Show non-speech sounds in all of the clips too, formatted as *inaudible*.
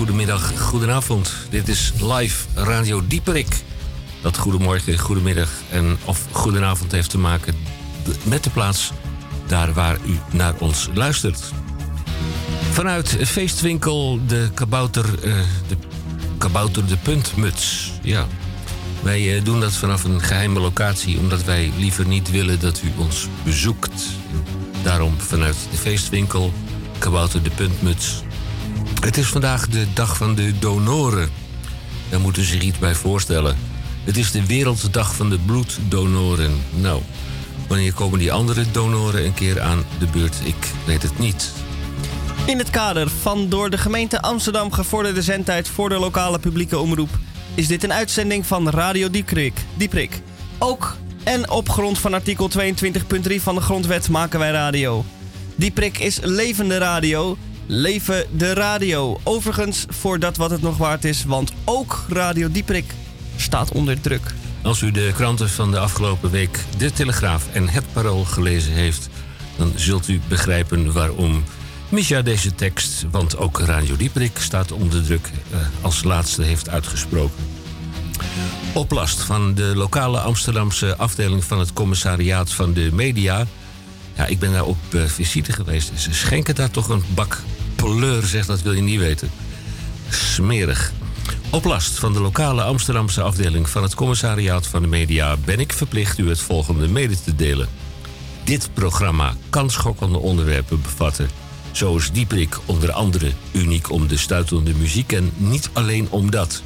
goedemiddag, goedenavond. Dit is live Radio Dieperik. Dat goedemorgen, goedemiddag en of goedenavond heeft te maken met de plaats daar waar u naar ons luistert. Vanuit feestwinkel de kabouter, uh, de kabouter de puntmuts. Ja, wij uh, doen dat vanaf een geheime locatie omdat wij liever niet willen dat u ons bezoekt. Daarom vanuit de feestwinkel kabouter de puntmuts. Het is vandaag de dag van de donoren. Daar moeten ze zich iets bij voorstellen. Het is de Werelddag van de bloeddonoren. Nou, wanneer komen die andere donoren een keer aan de beurt? Ik weet het niet. In het kader van door de gemeente Amsterdam gevorderde zendtijd voor de lokale publieke omroep is dit een uitzending van Radio Dieprik. Dieprik. Ook en op grond van artikel 22.3 van de Grondwet maken wij radio. Dieprik is levende radio Leven de radio. Overigens, voor dat wat het nog waard is, want ook Radio Dieprik staat onder druk. Als u de kranten van de afgelopen week, De Telegraaf en Het Parool gelezen heeft, dan zult u begrijpen waarom Misha deze tekst, want ook Radio Dieprik staat onder druk, eh, als laatste heeft uitgesproken. Oplast van de lokale Amsterdamse afdeling van het commissariaat van de media. Ja, ik ben daar op uh, visite geweest. Ze schenken daar toch een bak pleur zegt, dat wil je niet weten. Smerig. Op last van de lokale Amsterdamse afdeling van het commissariaat van de media ben ik verplicht u het volgende mede te delen. Dit programma kan schokkende onderwerpen bevatten. Zo is Dieprik onder andere uniek om de stuitende muziek en niet alleen om dat.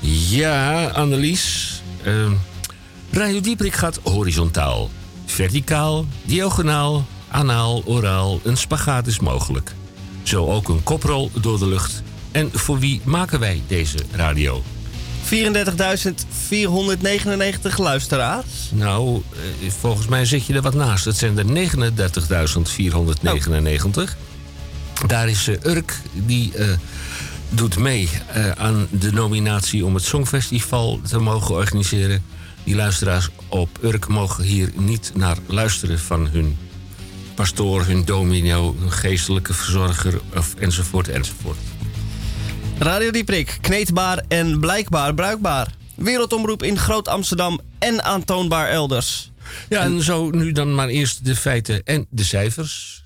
Ja, Annelies. Uh, Radio Dieprik gaat horizontaal. Verticaal, diagonaal, anaal, oraal. Een spagaat is mogelijk. Zo ook een koprol door de lucht. En voor wie maken wij deze radio? 34.499 luisteraars. Nou, eh, volgens mij zit je er wat naast. Het zijn er 39.499. Daar is uh, Urk, die uh, doet mee uh, aan de nominatie om het Songfestival te mogen organiseren. Die luisteraars op Urk mogen hier niet naar luisteren van hun pastoor, hun domino, hun geestelijke verzorger of enzovoort enzovoort. Radio Dieprik, kneedbaar en blijkbaar bruikbaar. Wereldomroep in Groot Amsterdam en aantoonbaar elders. Ja, en zo nu dan maar eerst de feiten en de cijfers.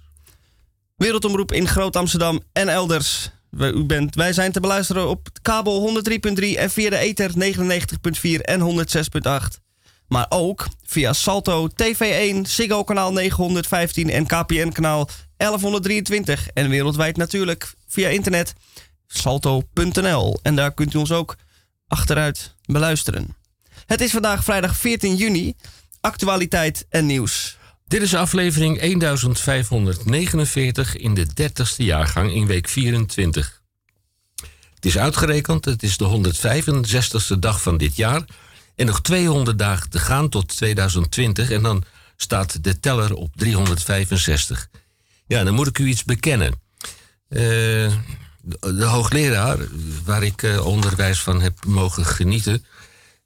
Wereldomroep in Groot Amsterdam en elders. U bent, wij zijn te beluisteren op kabel 103.3 en via de ether 99.4 en 106.8. Maar ook via Salto, TV1, Ziggo kanaal 915 en KPN kanaal 1123. En wereldwijd natuurlijk via internet salto.nl. En daar kunt u ons ook achteruit beluisteren. Het is vandaag vrijdag 14 juni. Actualiteit en nieuws. Dit is aflevering 1549 in de 30ste jaargang in week 24. Het is uitgerekend, het is de 165ste dag van dit jaar en nog 200 dagen te gaan tot 2020 en dan staat de teller op 365. Ja, dan moet ik u iets bekennen. Uh, de, hoogleraar, waar ik uh, onderwijs van heb mogen genieten,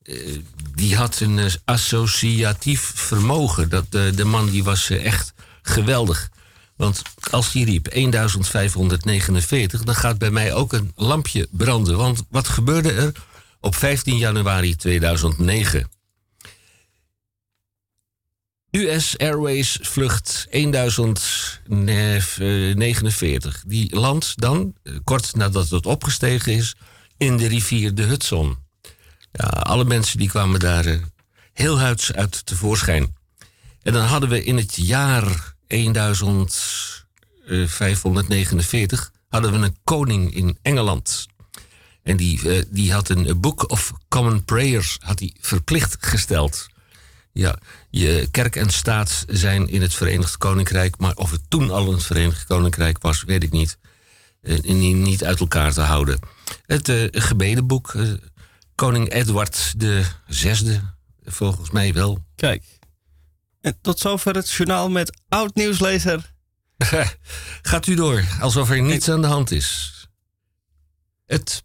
uh, die had een associatief vermogen. Dat, de man die was echt geweldig. Want als die riep 1549, dan gaat bij mij ook een lampje branden. Want wat gebeurde er? Op 15 januari 2009. US Airways vlucht 1049. Die landt dan, eh, kort nadat het opgestegen is, in de rivier de Hudson. Ja, alle mensen die kwamen daar uh, heel huids uit tevoorschijn. En dan hadden we in het jaar 1549 hadden we een koning in Engeland. En die, uh, die had een Book of Common Prayers had hij verplicht gesteld. Ja, je kerk en staat zijn in het Verenigd Koninkrijk, maar of het toen al een Verenigd Koninkrijk was, weet ik niet. Uh, niet uit elkaar te houden. Het uh, gebedenboek, koning Edward de zesde, volgens mij wel. Kijk, en tot zover het journaal met oud-nieuwslezer. *laughs* Gaat u door, alsof er niets aan de hand is. Het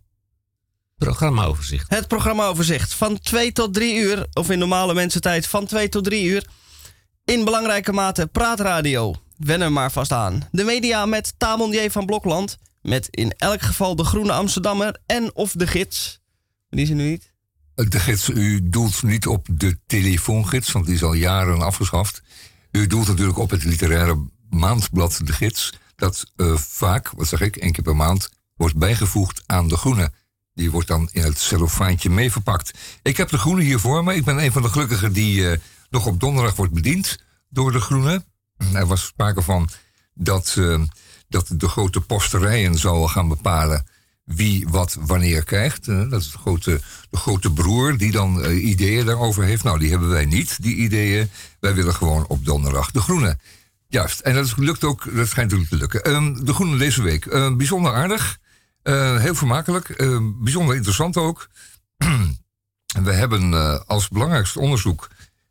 Programmaoverzicht. Het programmaoverzicht van 2 tot 3 uur, of in normale mensentijd van 2 tot 3 uur. In belangrijke mate praatradio. Wen er maar vast aan. De media met Tamon J. van Blokland. Met in elk geval de Groene Amsterdammer en of de gids. Die is er nu niet. De gids, u doelt niet op de telefoongids, want die is al jaren afgeschaft. U doelt natuurlijk op het literaire maandblad De Gids, dat uh, vaak, wat zeg ik, één keer per maand wordt bijgevoegd aan de groene. Die wordt dan in het cellofaantje mee verpakt. Ik heb de groene hier voor me. Ik ben een van de gelukkigen die uh, nog op donderdag wordt bediend door de groene. Er was sprake van dat, uh, dat de grote posterijen zouden gaan bepalen wie wat wanneer krijgt. Dat is de grote, de grote broer die dan uh, ideeën daarover heeft. Nou, die hebben wij niet, die ideeën. Wij willen gewoon op donderdag de groene. Juist, en dat lukt ook, dat schijnt natuurlijk te lukken. Um, de groene deze week. Uh, bijzonder aardig, heel vermakelijk, bijzonder interessant ook. *clears throat* we hebben als belangrijkste onderzoek,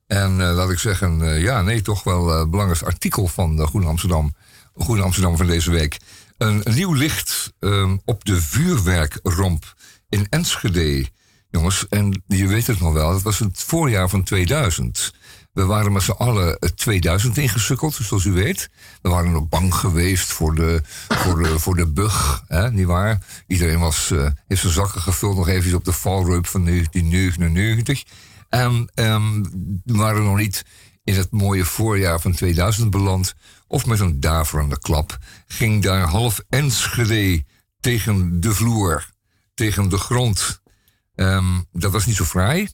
en laat ik zeggen, ja, nee, toch wel het belangrijkste artikel van de Groene Amsterdam, Groene Amsterdam van deze week een, nieuw licht um, op de vuurwerkromp in Enschede. Jongens, en je weet het nog wel, dat was het voorjaar van 2000. We waren met z'n allen 2000 ingesukkeld, zoals u weet. We waren nog bang geweest voor de, voor de, voor de bug, hè, nietwaar? Iedereen was, uh, heeft zijn zakken gevuld nog even op de valreep van 1999. En um, we waren nog niet in het mooie voorjaar van 2000 beland of met een daverende klap ging daar half Enschede tegen de vloer, tegen de grond. Um, dat was niet zo fraai.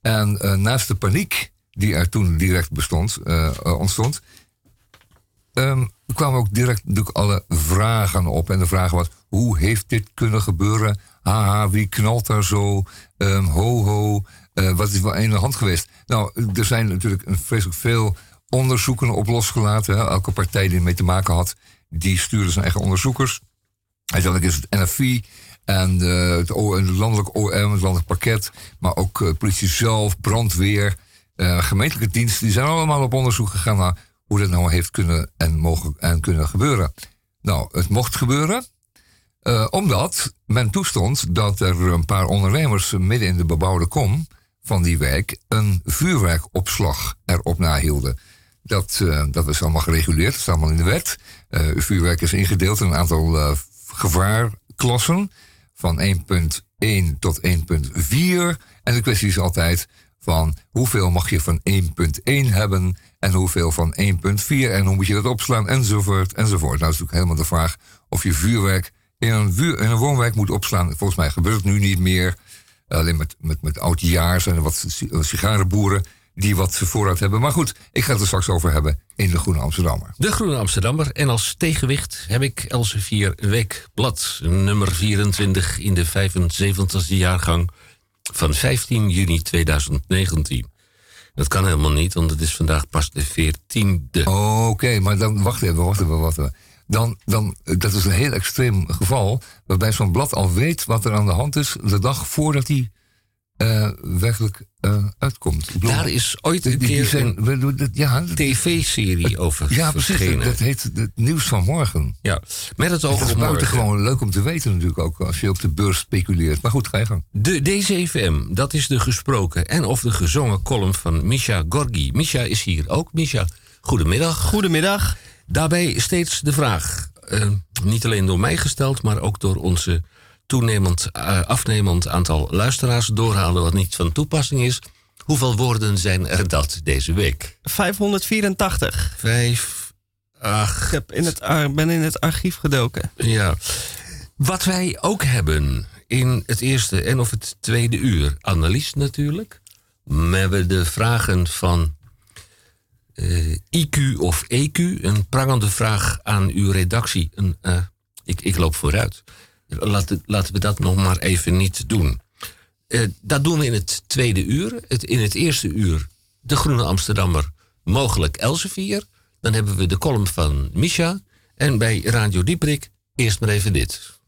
En naast de paniek die er toen direct bestond, uh, ontstond, um, kwamen ook direct natuurlijk alle vragen op. En de vraag was, hoe heeft dit kunnen gebeuren? Haha, wie knalt daar zo? Um, ho, ho. Uh, wat is wel in de hand geweest? Nou, er zijn natuurlijk een vreselijk veel onderzoeken op losgelaten. Elke partij die ermee te maken had, die stuurde zijn eigen onderzoekers. Uiteindelijk is het NFI en het, landelijk OM, het landelijk pakket, maar ook politie zelf, brandweer, uh, gemeentelijke diensten, die zijn allemaal op onderzoek gegaan naar hoe dat nou heeft kunnen en mogen en kunnen gebeuren. Nou, het mocht gebeuren, omdat men toestond dat er een paar ondernemers midden in de bebouwde kom van die wijk een vuurwerkopslag erop nahielden. Dat, uh, dat is allemaal gereguleerd, dat is allemaal in de wet. Vuurwerk is ingedeeld in een aantal gevaarklassen. Van 1.1 tot 1.4. En de kwestie is altijd van hoeveel mag je van 1.1 hebben en hoeveel van 1.4 en hoe moet je dat opslaan enzovoort enzovoort. Nou is natuurlijk helemaal de vraag of je vuurwerk in een, vuur, woonwijk moet opslaan. Volgens mij gebeurt het nu niet meer. Alleen met, met, met oudjaars en wat sigarenboeren die wat voorraad hebben. Maar goed, ik ga het er straks over hebben in de Groene Amsterdammer. De Groene Amsterdammer. En als tegenwicht heb ik Elsevier Weekblad, nummer 24 in de 75e jaargang van 15 juni 2019. Dat kan helemaal niet, want het is vandaag pas de 14e. Oh, Oké, maar dan wacht even, wacht even, wacht even. Dan, dan, dat is een heel extreem geval, waarbij zo'n blad al weet wat er aan de hand is de dag voordat hij uh, werkelijk uh, uitkomt. Daar is ooit een keer zijn, een ja, tv-serie over Ja, precies. Dat, heet het nieuws van morgen. Ja, met het oog op morgen. gewoon leuk om te weten natuurlijk ook, als je op de beurs speculeert. Maar goed, ga je gang. De DCFM, dat is de gesproken en of de gezongen column van Misha Gorgi. Misha is hier ook. Misha, goedemiddag. Goedemiddag. Daarbij steeds de vraag, uh, niet alleen door mij gesteld, maar ook door onze toenemend, uh, afnemend aantal luisteraars doorhalen, wat niet van toepassing is. Hoeveel woorden zijn er dat deze week? 584. Vijf, ach. Ik heb in het, ben in het archief gedoken. Ja. Wat wij ook hebben in het eerste en of het tweede uur, Annelies natuurlijk. We hebben de vragen van uh, eh, IQ of EQ. Een prangende vraag aan uw redactie. Een, uh, ik, ik loop vooruit. Laten, laten we dat nog maar even niet doen. Uh, dat doen we in het tweede uur. In het eerste uur de Groene Amsterdammer, mogelijk Elsevier. Dan hebben we de column van Misha. En bij Radio Dieprik eerst maar even dit.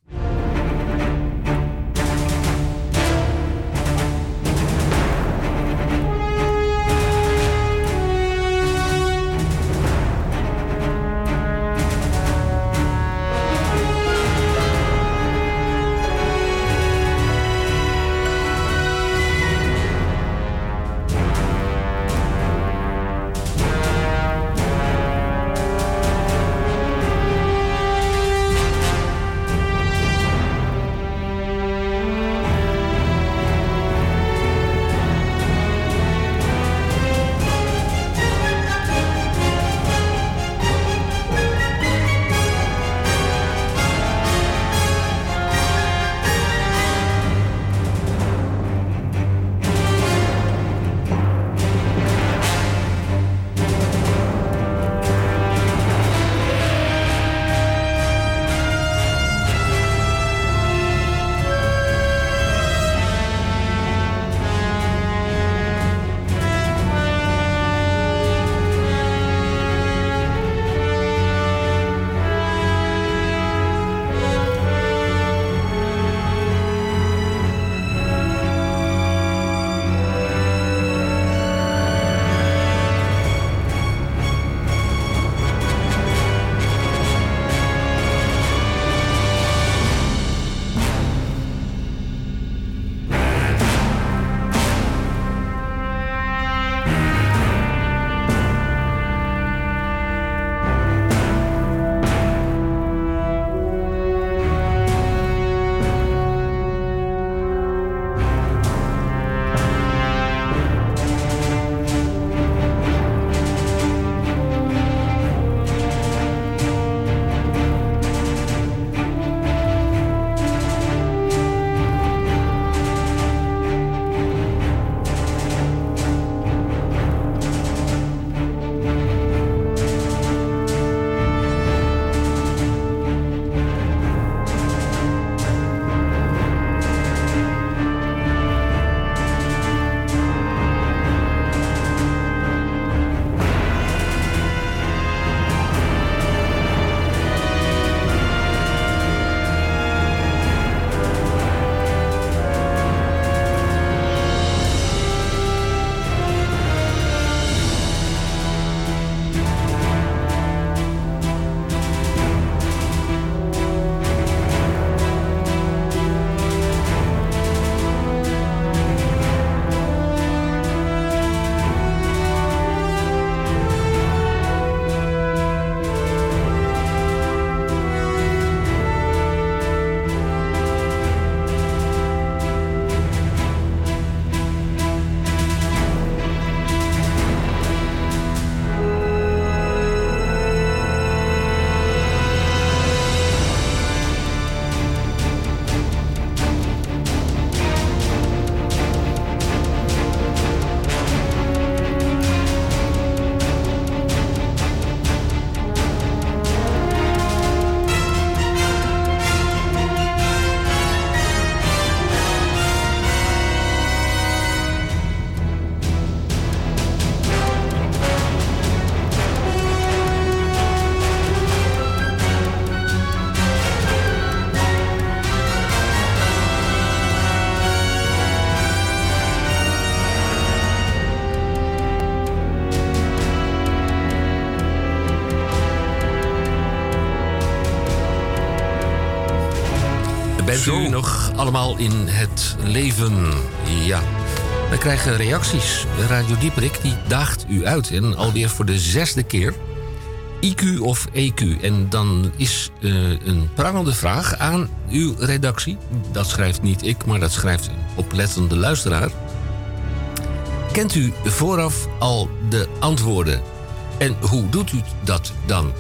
Nog allemaal in het leven? Ja. We krijgen reacties. Radio Dieperik die daagt u uit. En alweer voor de zesde keer. IQ of EQ. En dan is eh, een prangende vraag aan uw redactie. Dat schrijft niet ik, maar dat schrijft een oplettende luisteraar. Kent u vooraf al de antwoorden? En hoe doet u dat dan?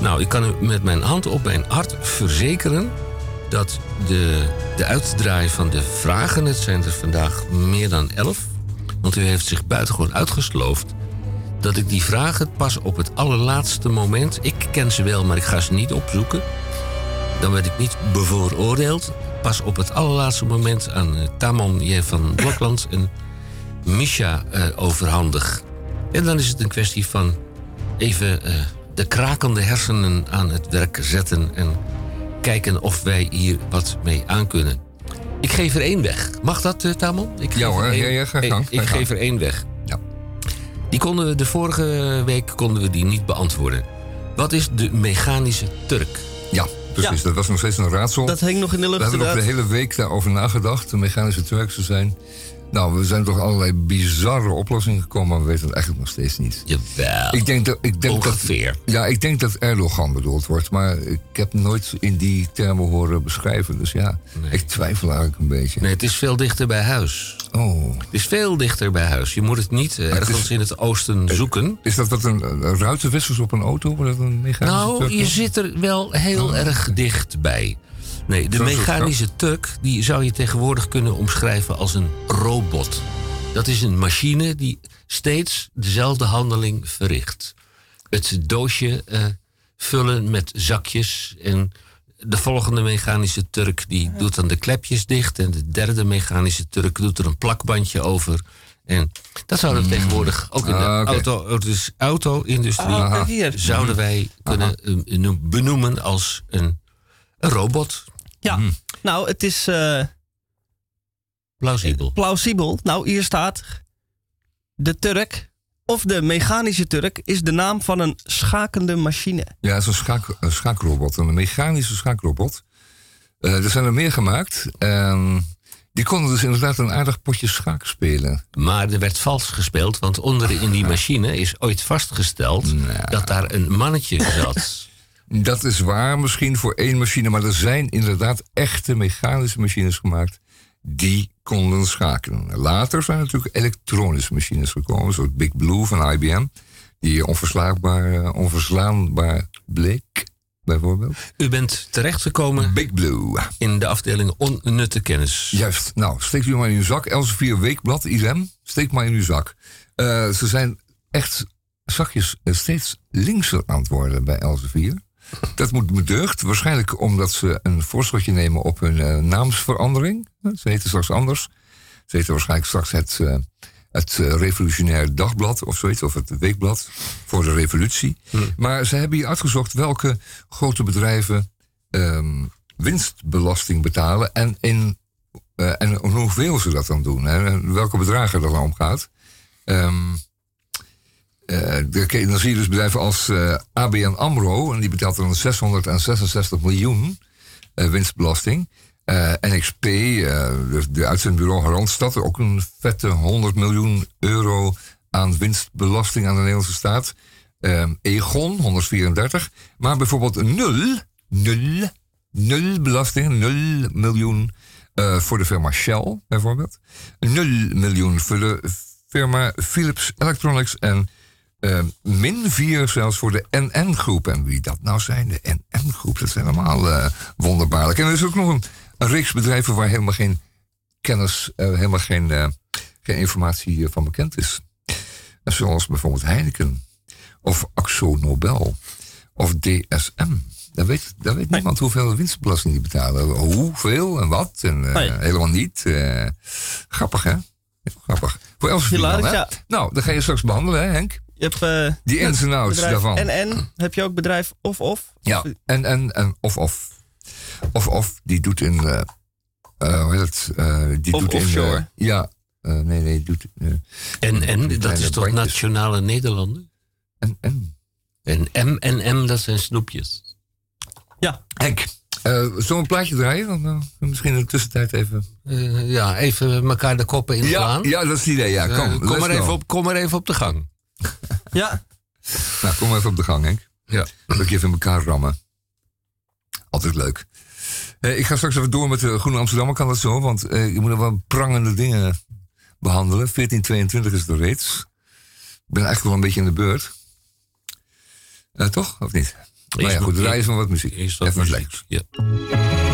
Nou, ik kan u met mijn hand op mijn hart verzekeren dat de, de uitdraai van de vragen, het zijn er vandaag meer dan elf, want u heeft zich buitengewoon uitgesloofd, dat ik die vragen pas op het allerlaatste moment, ik ken ze wel, maar ik ga ze niet opzoeken, dan werd ik niet bevooroordeeld, pas op het allerlaatste moment aan eh, Tamon J. van Blokland en Misha eh, overhandig. En dan is het een kwestie van even eh, de krakende hersenen aan het werk zetten en kijken of wij hier wat mee aan kunnen. Ik geef er één weg. Mag dat, eh, Tamon? Ik Ja hoor, één- ja, ja, ga ik- gang, Ik, ga gang. geef er één weg. Ja. Die konden we de vorige week konden we die niet beantwoorden. Wat is de mechanische Turk? Ja, precies. Ja. Dat was nog steeds een raadsel. Dat hing nog in de We lucht hebben nog de hele week daarover nagedacht. De mechanische Turkse zijn. Nou, we zijn toch allerlei bizarre oplossingen gekomen, maar we weten het eigenlijk nog steeds niet. Jawel. Ik denk dat, ik denk dat, Ongeveer. ja, ik denk dat Erdogan bedoeld wordt, maar ik heb nooit in die termen horen beschrijven. Dus ja, ik twijfel eigenlijk een beetje. Nee, het is veel dichter bij huis. Oh, Het is veel dichter bij huis. Je moet het niet eh, het ergens is- in het oosten zoeken. is dat wat een, een ruitenwissers op een auto? Dat een Nou, je zit er wel heel erg dichtbij. Nee, de mechanische Turk die zou je tegenwoordig kunnen omschrijven als een robot. Dat is een machine die steeds dezelfde handeling verricht. Het doosje eh, vullen met zakjes en de volgende mechanische Turk die doet dan de klepjes dicht en de derde mechanische Turk doet er een plakbandje over. En dat zouden we tegenwoordig ook in de Ah, auto, dus auto-industrie Ah, zouden wij kunnen eh, noem- benoemen als een, een robot. Ja, Mhm. nou, het is eh, Plausibel. plausibel. Nou, hier staat... De Turk, of de mechanische Turk, is de naam van een schakende machine. Ja, het is een, schaak, een schaakrobot, een mechanische schaakrobot. Eh, er zijn er meer gemaakt. En die konden dus inderdaad een aardig potje schaak spelen. Maar er werd vals gespeeld, want onder in die *laughs* machine is ooit vastgesteld Nou. dat daar een mannetje zat. Dat is waar misschien voor één machine, maar er zijn inderdaad echte mechanische machines gemaakt die konden schakelen. Later zijn er natuurlijk elektronische machines gekomen, zoals Big Blue van IBM, die onverslaanbaar, eh, onverslaanbaar bleek, bijvoorbeeld. U bent terechtgekomen Big Blue. in de afdeling onnutte kennis. Juist. Nou, steek u maar in uw zak. Elsevier Weekblad, IREM. Steek maar in uw zak. Eh, ze zijn echt zakjes eh, steeds linkser aan het worden bij Elsevier. Dat moet bedeugd. Waarschijnlijk omdat ze een voorschotje nemen op hun eh, naamsverandering. Ze heten straks anders. Ze heten waarschijnlijk straks het, eh, het eh, Revolutionair Dagblad of zoiets. Of het Weekblad voor de revolutie. Maar ze hebben hier uitgezocht welke grote bedrijven ehm, winstbelasting betalen. En, in, eh, en hoeveel ze dat dan doen. Hè, en welke bedragen er dan om gaat. Ehm, eh, dan zie je dus bedrijven als eh, ABN AMRO. En die betaalt dan 666 miljoen eh, winstbelasting. NXP, de, de uitzendbureau Randstad, ook een vette 100 miljoen euro aan winstbelasting aan de Nederlandse staat. Egon, 134. Maar bijvoorbeeld nul, nul, nul belasting, 0 miljoen voor de firma Shell, bijvoorbeeld. 0 miljoen voor de firma Philips Electronics en eh, min 4 zelfs voor de NN-groep. En wie dat nou zijn, de NN-groep, dat zijn allemaal eh, wonderbaarlijk. En er is ook nog een, een reeks bedrijven waar helemaal geen kennis, eh, helemaal geen, eh, geen informatie van bekend is. Zoals bijvoorbeeld Heineken, of Axo Nobel, of DSM. Daar weet, daar weet niemand hoeveel winstbelasting die betalen. Hoeveel en wat, en Nee. helemaal niet. Grappig, hè? Heel grappig. Voor hè? ja. Nou, dan ga je straks behandelen, hè, Henk? Je hebt eh, Die ins en outs daarvan. En en heb je ook bedrijf of of? Ja, Of- en, en, en of of. Of of, die doet in. eh eh, hoe heet het? Eh, die Of doet in. offshore. eh, ja, eh, nee, nee, doet. eh, En, en dat is toch. Nationale Nederlanden? en, en. En M en M, dat zijn snoepjes. Ja, Henk, Uh, zullen we een plaatje draaien? Dan, uh, misschien in de tussentijd even... Uh, ja, even elkaar de koppen in ja, ja, dat is het idee. Ja. Kom, kom, maar even op, kom maar even op de gang. Ja. Nou, kom maar even op de gang, Henk. Ja. Dat ik even in elkaar rammen. Altijd leuk. ik ga straks even door met de Groene Amsterdammer, kan dat zo? Want je moet nog wel prangende dingen behandelen. 1422 is het reeds. Ik ben eigenlijk wel een beetje in de beurt. toch, of niet? Maar ja, goed, draaien van wat muziek. Eerst wat Even muziek. Ja.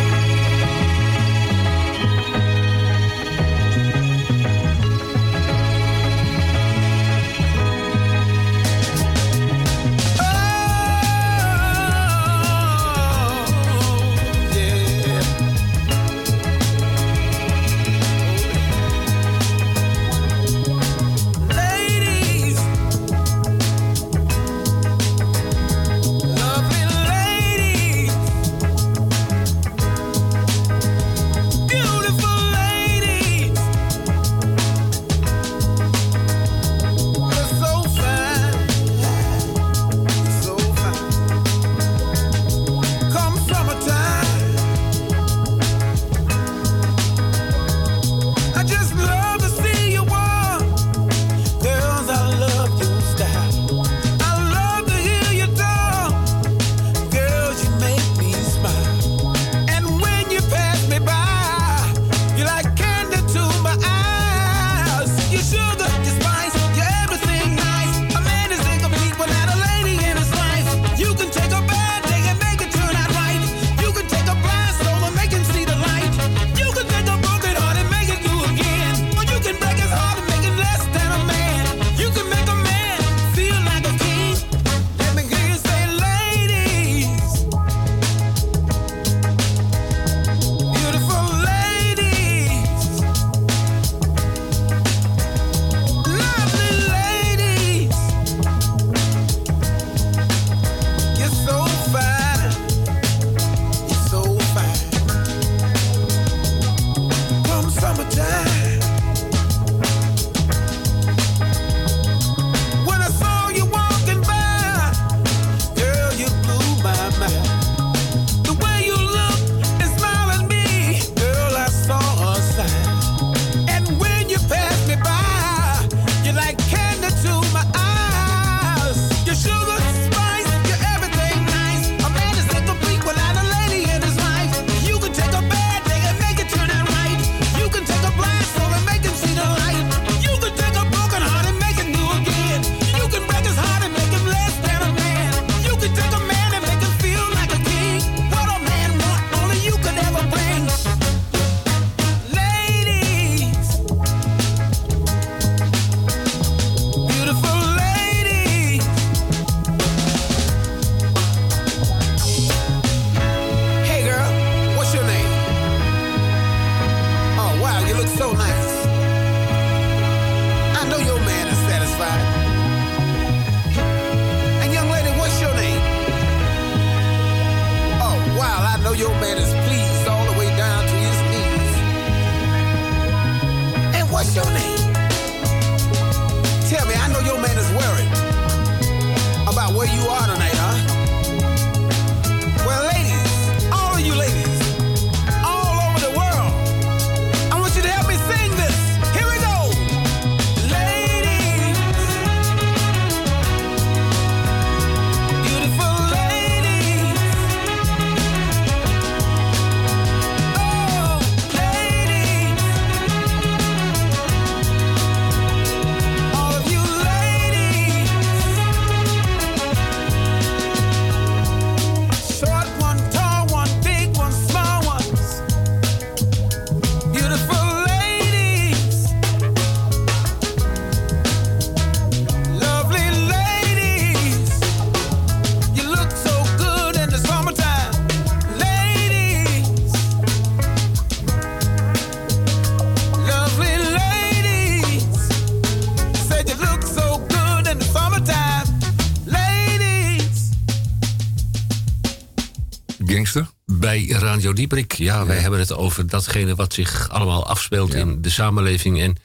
Radio Dieprik. Ja, wij hebben het over datgene wat zich allemaal afspeelt in de samenleving. En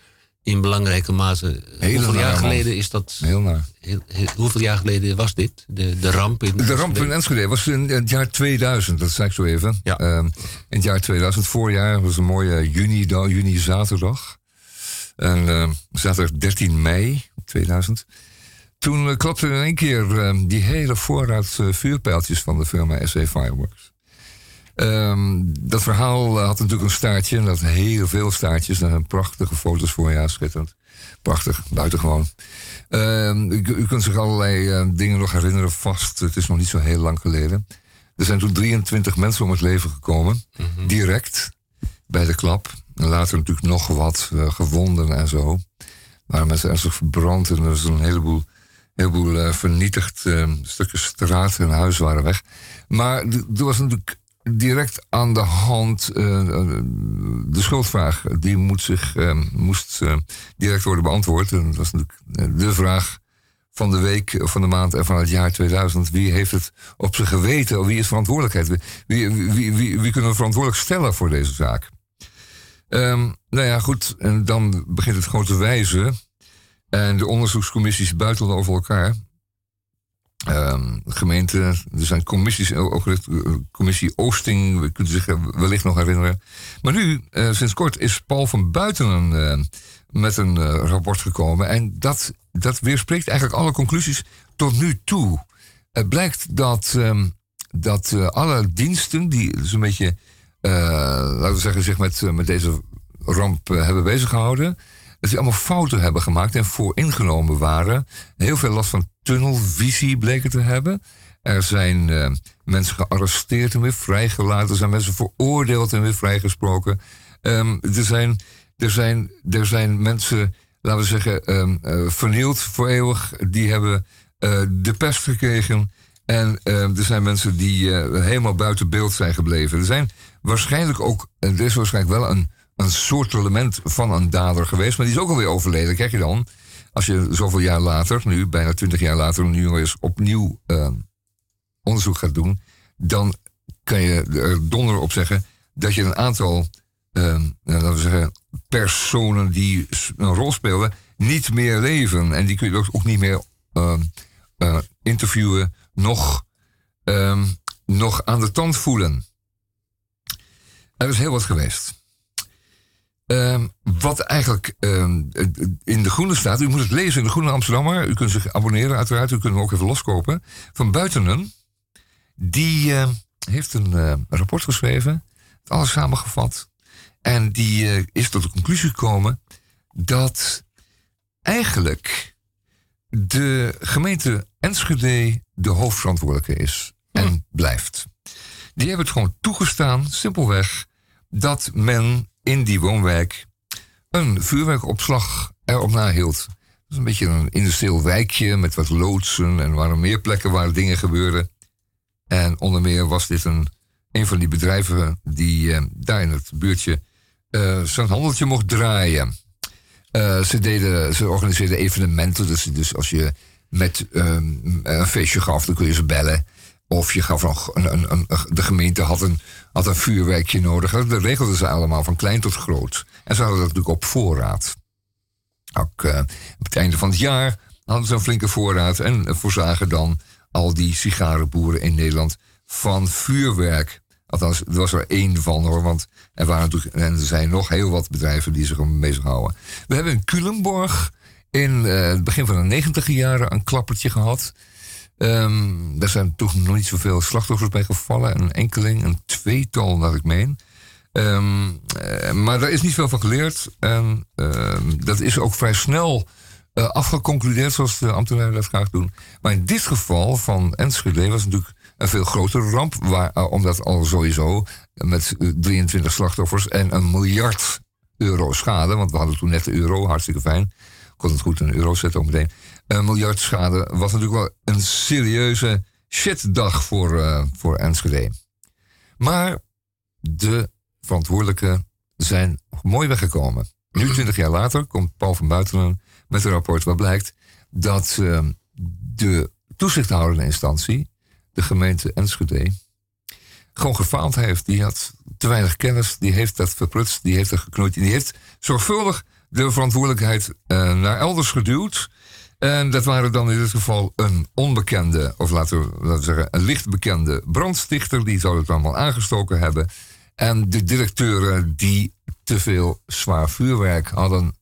in belangrijke mate. hoeveel jaar geleden is dat? Heel naar. hoeveel jaar geleden was dit? De, de ramp in De ramp in Enschede was in het jaar 2000, dat zei ik zo even. Ja. Ehm, in het jaar 2000, voorjaar, was een mooie juni, juni zaterdag. En uh, zaterdag 13 mei 2000. Toen uh, klapte in één keer ehm, die hele voorraad vuurpijltjes van de firma SC Fireworks. Ehm, dat verhaal had natuurlijk een staartje. Dat heel veel staartjes. Daar zijn prachtige foto's voor. Ja, schitterend. Prachtig, buitengewoon. Um, u, u, kunt zich allerlei uh, dingen nog herinneren vast. Het is nog niet zo heel lang geleden. Er zijn toen 23 mensen om het leven gekomen. Mm -hmm. Direct bij de klap. En later natuurlijk nog wat uh, gewonden en zo. Maar mensen ernstig verbrand en er is een heleboel, heleboel uh, vernietigd. stukjes straat en huis waren weg. Maar er was natuurlijk direct aan de hand. Uh, de schuldvraag die moet zich, uh, moest uh, direct worden beantwoord. En dat was natuurlijk de vraag van de week, van de maand en van het jaar 2000. Wie heeft het op zijn geweten? Wie is verantwoordelijkheid? Wie, wie, wie, kunnen we verantwoordelijk stellen voor deze zaak? Um, nou ja, goed. En dan begint het gewoon te wijzen. En de onderzoekscommissies buitelen over elkaar. Um, gemeente, er zijn commissies, ook de commissie Oosting, we kunnen zich wellicht nog herinneren. Maar nu, uh, sinds kort, is Paul van Buitenen uh, met een rapport gekomen. En dat, dat weerspreekt eigenlijk alle conclusies tot nu toe. Het blijkt dat, um, dat alle diensten die zo'n beetje, laten we zeggen, zich met, met deze ramp hebben bezig gehouden dat die allemaal fouten hebben gemaakt en vooringenomen waren. Heel veel last van tunnelvisie bleken te hebben. Er zijn uh, mensen gearresteerd en weer vrijgelaten. Er zijn mensen veroordeeld en weer vrijgesproken. Um, er, zijn, er, zijn, er zijn mensen, laten we zeggen, um, uh, vernield voor eeuwig. Die hebben uh, de pest gekregen. En er zijn mensen die helemaal buiten beeld zijn gebleven. Er zijn waarschijnlijk ook, er is waarschijnlijk wel een een soort element van een dader geweest. Maar die is ook alweer overleden. Kijk je dan, als je zoveel jaar later, nu bijna twintig jaar later, nu eens opnieuw uh, onderzoek gaat doen, dan kan je er donder op zeggen dat je een aantal, uh, laten we zeggen, personen die een rol speelden, niet meer leven. En die kun je ook, niet meer uh, interviewen, nog, ehm, nog aan de tand voelen. Er is heel wat geweest. Um, wat eigenlijk um, in de Groene staat. U moet het lezen in de Groene Amsterdammer. U kunt zich abonneren uiteraard. U kunt hem ook even loskopen. Van Buitenen. Die uh, heeft een uh, rapport geschreven. Alles samengevat. En die uh, is tot de conclusie gekomen. Dat eigenlijk de gemeente Enschede de hoofdverantwoordelijke is. En hm. blijft. Die hebben het gewoon toegestaan. Simpelweg. Dat men in die woonwijk een vuurwerkopslag erop nahield. Dat is een beetje een industrieel wijkje met wat loodsen en waren meer plekken waar dingen gebeurden. En onder meer was dit een, een van die bedrijven die eh, daar in het buurtje uh, zo'n handeltje mocht draaien. Uh, ze, deden, ze organiseerden evenementen, dus, dus als je met um, een feestje gaf, dan kun je ze bellen. Of je gaf nog een, een, de gemeente had een, had een vuurwerkje nodig. Dat regelden ze allemaal van klein tot groot. En ze hadden dat natuurlijk op voorraad. Ook uh, op het einde van het jaar hadden ze een flinke voorraad. En voorzagen dan al die sigarenboeren in Nederland van vuurwerk. Althans, er was er één van hoor. Want er waren natuurlijk, en er zijn nog heel wat bedrijven die zich ermee bezighouden. We hebben in Culemborg in uh, het begin van de negentiger jaren een klappertje gehad. Um, daar zijn toch nog niet zoveel slachtoffers bij gevallen. Een enkeling, een tweetal, dat ik meen. Um, uh, maar daar is niet veel van geleerd. En uh, dat is ook vrij snel uh, afgeconcludeerd, zoals de ambtenaren dat graag doen. Maar in dit geval van Enschede was natuurlijk een veel grotere ramp. Waar, omdat al sowieso met 23 slachtoffers en een miljard euro schade. Want we hadden toen net de euro, hartstikke fijn. Kon het goed in euro zetten ook meteen een miljard schade was natuurlijk wel een serieuze shitdag voor, uh, voor Enschede. Maar de verantwoordelijken zijn mooi weggekomen. Nu, twintig jaar later, komt Paul van Buitenen met een rapport waar blijkt dat uh, de toezichthoudende instantie, de gemeente Enschede, gewoon gefaald heeft. Die had te weinig kennis, die heeft dat verprutst, die heeft er geknoeid. Die heeft zorgvuldig de verantwoordelijkheid naar elders geduwd. En dat waren dan in dit geval een onbekende, of laten we, laten we zeggen, een licht bekende brandstichter. Die zou het allemaal aangestoken hebben. En de directeuren die te veel zwaar vuurwerk hadden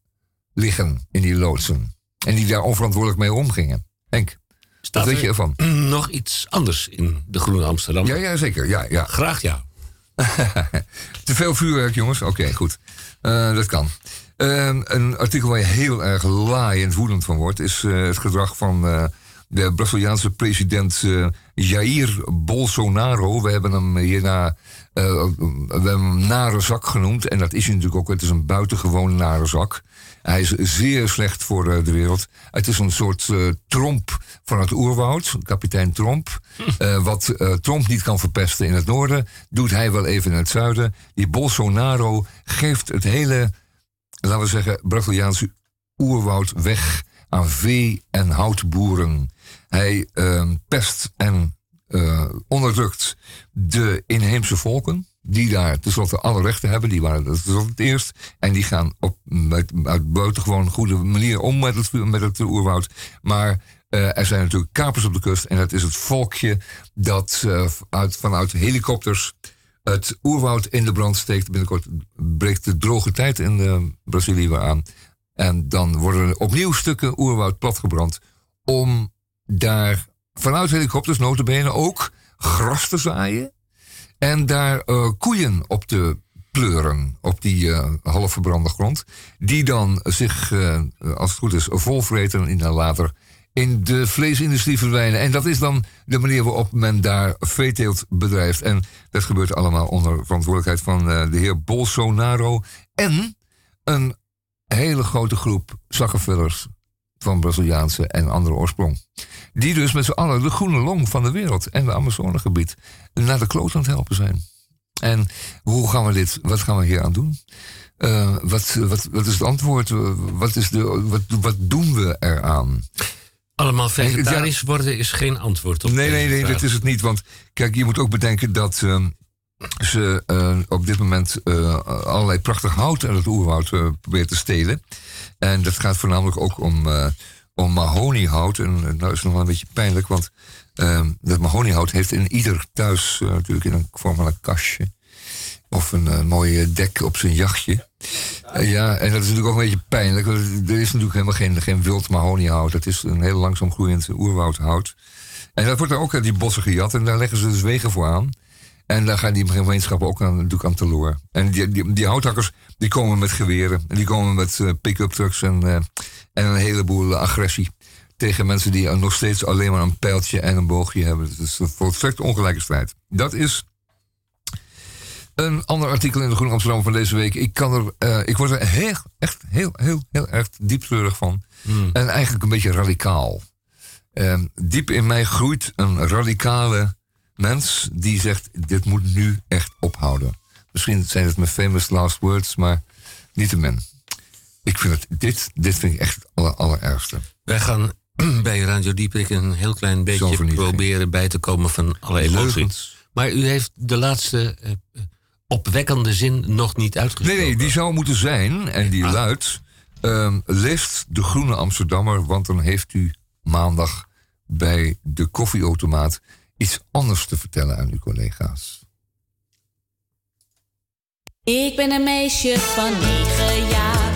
liggen in die loodsen. En die daar onverantwoordelijk mee omgingen. Henk, Staat wat weet je ervan? *clears throat* Nog iets anders in de Groene Amsterdam? Ja, ja zeker. Ja, ja. Graag ja. *laughs* te veel vuurwerk, jongens? Oké, goed. Uh, dat kan. Uh, een artikel waar je heel erg laaiend woedend van wordt... is uh, het gedrag van uh, de Braziliaanse president Jair Bolsonaro. We hebben hem hierna we hebben hem nare zak genoemd. En dat is hij natuurlijk ook. Het is een buitengewoon nare zak. Hij is zeer slecht voor eh, de wereld. Het is een soort tromp van het oerwoud, kapitein Tromp. Uh, wat Tromp niet kan verpesten in het noorden, doet hij wel even in het zuiden. Die Bolsonaro geeft het hele, laten we zeggen, Braziliaanse oerwoud weg aan vee- en houtboeren. Hij uh, pest en onderdrukt de inheemse volken die daar tenslotte alle rechten hebben. Die waren dat het eerst. En die gaan op met, uit buitengewoon goede manier om met het, met het oerwoud. Maar uh, er zijn natuurlijk kapers op de kust. En dat is het volkje dat uh, uit, vanuit helikopters het oerwoud in de brand steekt. Binnenkort breekt de droge tijd in uh, Brazilië weer aan. En dan worden er opnieuw stukken oerwoud platgebrand. Om daar vanuit helikopters notabene ook gras te zaaien. En daar uh, koeien op te pleuren, op die uh, half verbrande grond. Die dan zich, als het goed is, volvreten en later in de vleesindustrie verdwijnen. En dat is dan de manier waarop men daar veeteelt bedrijft. En dat gebeurt allemaal onder verantwoordelijkheid van de heer Bolsonaro. En een hele grote groep zakkenvullers van Braziliaanse en andere oorsprong. Die dus met z'n allen de groene long van de wereld en de Amazonegebied naar de kloot aan het helpen zijn. En hoe gaan we dit, wat gaan we hier aan doen? Uh, wat, wat, wat is het antwoord? Wat, is de, wat, wat doen we eraan? Allemaal vegetarisch worden is geen antwoord op Nee, nee, nee, dat is het niet. Want kijk, je moet ook bedenken dat uh, ze uh, op dit moment allerlei prachtig hout uit het oerwoud proberen te stelen. En dat gaat voornamelijk ook om, om mahoniehout. En nou is nog wel een beetje pijnlijk, want uh, dat mahoniehout heeft in ieder thuis natuurlijk in een vorm van een kastje. Of een uh, mooie dek op zijn jachtje. ja, en dat is natuurlijk ook een beetje pijnlijk. Er is natuurlijk helemaal geen, geen wild mahoniehout. Het is een heel langzaam groeiend oerwoudhout. En dat wordt dan ook uit die bossen gejat. En daar leggen ze dus wegen voor aan. En daar gaan die gemeenschappen ook aan, natuurlijk aan teloor. En die, die, die houthakkers die komen met geweren. En die komen met pick-up trucks en, en een heleboel agressie tegen mensen die nog steeds alleen maar een pijltje en een boogje hebben. Het is een volstrekt ongelijke strijd. Dat is een ander artikel in de Groene Amsterdam van deze week. Ik, kan er, uh, ik word er heel, echt heel, heel, heel erg dieptreurig van. Hmm. En eigenlijk een beetje radicaal. Uh, diep in mij groeit een radicale mens die zegt: Dit moet nu echt ophouden. Misschien zijn het mijn famous last words, maar niet te men. Ik vind het, dit, dit vind ik echt het aller, allerergste. Wij gaan *clears throat* bij Radio Dieprik een heel klein beetje proberen bij te komen van alle emoties. Maar u heeft de laatste uh, opwekkende zin nog niet uitgesproken. Nee, nee, die zou moeten zijn, en die ah. luidt... Um, leest de Groene Amsterdammer, want dan heeft u maandag bij de koffieautomaat iets anders te vertellen aan uw collega's. Ik ben een meisje van negen jaar.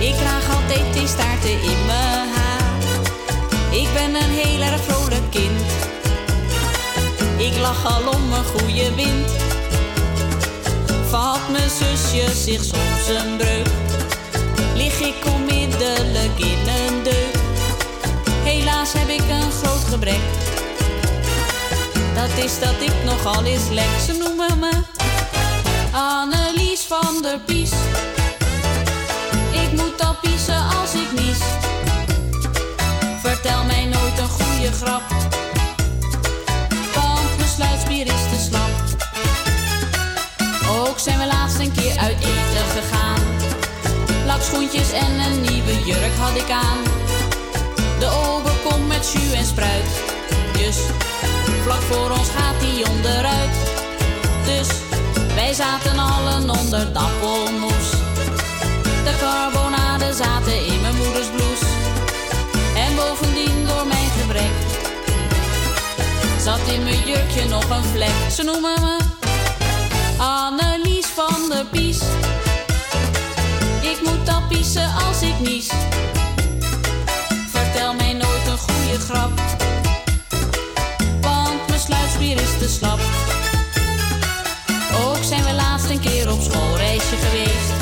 Ik draag altijd die staarten in mijn haar. Ik ben een heel erg vrolijk kind. Ik lach al om een goede wind. Valt mijn zusje zich soms een breuk, lig ik onmiddellijk in een deuk. Helaas heb ik een groot gebrek. Dat is dat ik nogal eens lek. Ze noemen me Annelies van der Pies. Ik moet al piezen als ik nies. Vertel mij nooit een goede grap. Want mijn sluitspier is te slap. Ook zijn we laatst een keer uit eten gegaan. Lakschoentjes en een nieuwe jurk had ik aan. De ober komt met jus en spruit. Dus vlak voor ons gaat die onderuit. Dus wij zaten allen onder dappelmoes. De carbonara tranen zaten in mijn moeders blouse. En bovendien door mijn gebrek zat in mijn jurkje nog een vlek. Ze noemen me Annelies van der Pies. Ik moet al piezen als ik nies. Vertel mij nooit een goede grap, want mijn sluitspier is te slap. Ook zijn we laatst een keer op schoolreisje geweest.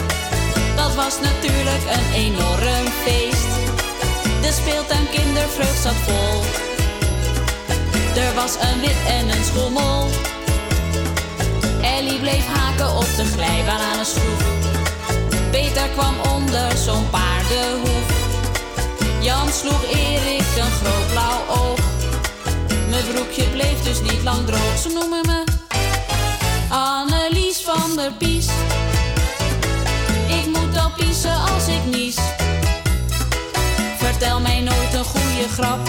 Dat was natuurlijk een enorm feest. De speeltuin kindervreugd zat vol. Er was een wit en een schommel. Ellie bleef haken op de glijbaan aan een schroef. Peter kwam onder zo'n paardenhoef. Jan sloeg Erik een groot blauw oog. Mijn broekje bleef dus niet lang droog. Ze noemen me Annelies van der Pies. Ik moet al piezen als ik nies. Vertel mij nooit een goede grap.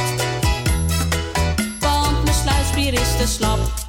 Want mijn sluitspier is te slap.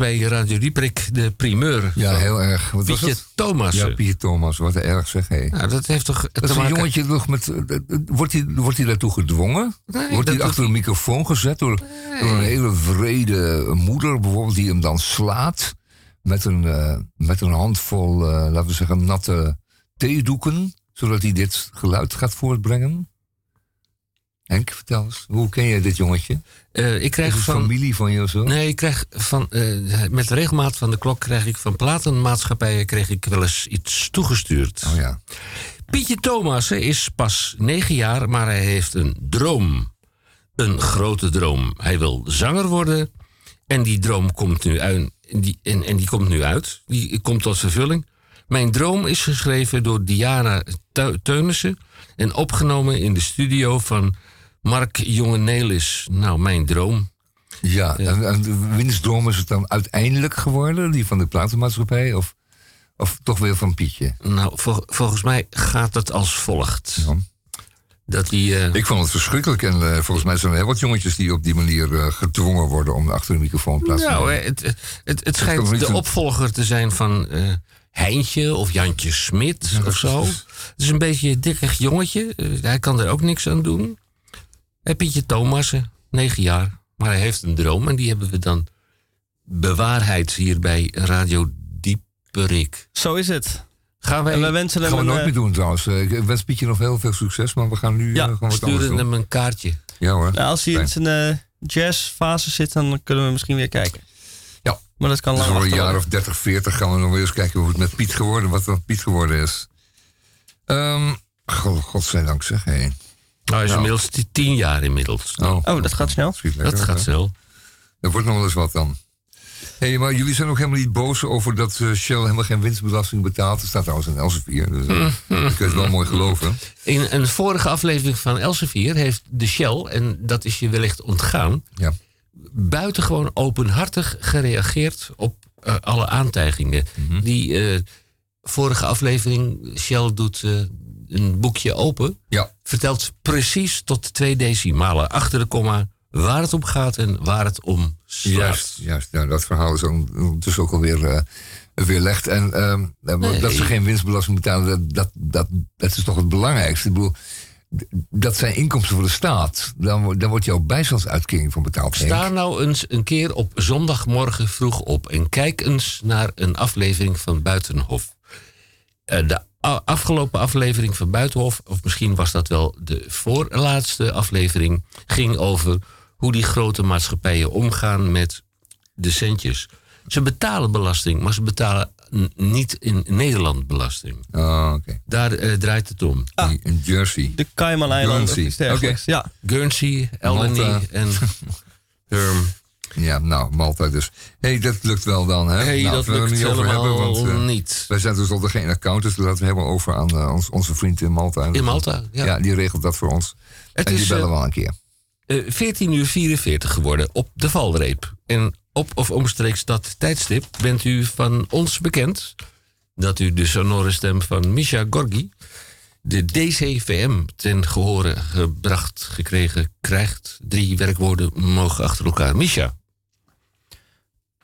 Bij Radio Dieprik de primeur. Ja, heel erg. Wat Pietje? Thomas. Ja, Pietje Thomas, wat erg zeg hé. Nou, dat heeft toch Dat is een jongetje toch met. eh, eh, Wordt hij, wordt hij daartoe gedwongen? Nee, wordt hij achter een microfoon gezet door, door een hele vrede moeder, bijvoorbeeld, die hem dan slaat met een, eh, met een handvol, laten we zeggen, natte theedoeken, zodat hij dit geluid gaat voortbrengen? Henk, vertel eens, hoe ken je dit jongetje? Eh, ik krijg van... familie van je of zo? Nee, ik krijg van, eh, met regelmaat van de klok krijg ik van platenmaatschappijen kreeg ik wel eens iets toegestuurd. Oh ja. Pietje Thomas is pas negen jaar, maar hij heeft een droom. Een grote droom. Hij wil zanger worden en die droom komt nu uit. En die, en, en die komt nu uit. Die komt tot vervulling. Mijn droom is geschreven door Diana Teu- Teunissen en opgenomen in de studio van Mark Jongenelis. Nou, mijn droom. Ja, Ja. en, en de winstdroom is het dan uiteindelijk geworden, die van de platenmaatschappij? Of, of toch weer van Pietje? Nou, vol- volgens mij gaat het als volgt. Ja. Dat die... eh, Ik vond het verschrikkelijk. En eh, volgens mij zijn er heel wat jongetjes die op die manier eh, gedwongen worden om achter de microfoon plaats te nou, nemen. hè, het, het, het, schijnt de opvolger te zijn van Heintje of Jantje Smit of zo. Het is- een beetje een dikkig jongetje. Hij kan er ook niks aan doen. En Pietje Thomassen, negen jaar. Maar hij heeft een droom en die hebben we dan bewaarheid hier bij Radio Dieperik. Zo is het. Gaan wij En we wensen gaan we nooit eh, meer doen trouwens. Eh, Ik wens Pietje nog heel veel succes, maar we gaan nu Ja, eh, gewoon wat anders sturen doen. hem een kaartje. Ja hoor. nou, als hij in zijn eh, jazzfase zit, dan kunnen we misschien weer kijken. Ja. Maar dat kan Dus lang over een jaar of 30, 40 gaan we nog weer eens kijken hoe het met Piet geworden, wat er met Piet geworden is. Ehm God, godzijdank zeg. Hey. Nou, hij is Nou. inmiddels tien jaar inmiddels. Oh, Oh, dat gaat snel. dat gaat hè? snel. Dat wordt nog wel eens wat dan. Hé, maar jullie zijn ook helemaal niet boos over dat eh, Shell helemaal geen winstbelasting betaalt. Er staat trouwens een Elsevier, dus eh, je kunt het wel mooi geloven. In een vorige aflevering van Elsevier heeft de Shell, en dat is je wellicht ontgaan, Ja. buitengewoon openhartig gereageerd op eh, alle aantijgingen. Mhm. Die eh, vorige aflevering, Shell doet eh, een boekje open, Ja, vertelt precies tot twee decimalen achter de komma waar het om gaat en waar het om slaat. juist. juist ja, dat verhaal is on- ondertussen ook alweer eh weerlegd. En ehm, Nee. dat ze geen winstbelasting betalen, dat, dat, dat, dat is toch het belangrijkste. Ik bedoel, dat zijn inkomsten voor de staat. Dan, wordt- dan wordt jouw bijstandsuitkering van betaald. Sta nou eens een keer op zondagmorgen vroeg op en kijk eens naar een aflevering van Buitenhof. Eh, de afgelopen aflevering van Buitenhof, of misschien was dat wel de voorlaatste aflevering, ging over hoe die grote maatschappijen omgaan met de centjes. Ze betalen belasting, maar ze betalen niet in Nederland belasting. Oh, oké. Daar eh, draait het om. Die In Jersey. De Cayman-eilanden Guernsey. dergelijks. Ja. Guernsey, en *laughs* Herm. Ja, nou, Malta dus. Hé, hey, dat lukt wel dan, hè? hey, nou, dat we lukt niet over hebben, want eh, niet. wij zijn tenslotte geen accountants. Dus laten we helemaal over aan eh, ons, onze vriend in Malta. In Malta, ja. Ja. die regelt dat voor ons. Het en die is bellen eh, wel een keer. eh, 14 uur 44 geworden op de valreep. En op of omstreeks dat tijdstip bent u van ons bekend... dat u de sonore stem van Misha Gorgi... de DCVM ten gehore gebracht gekregen krijgt. Drie werkwoorden mogen achter elkaar. Misha,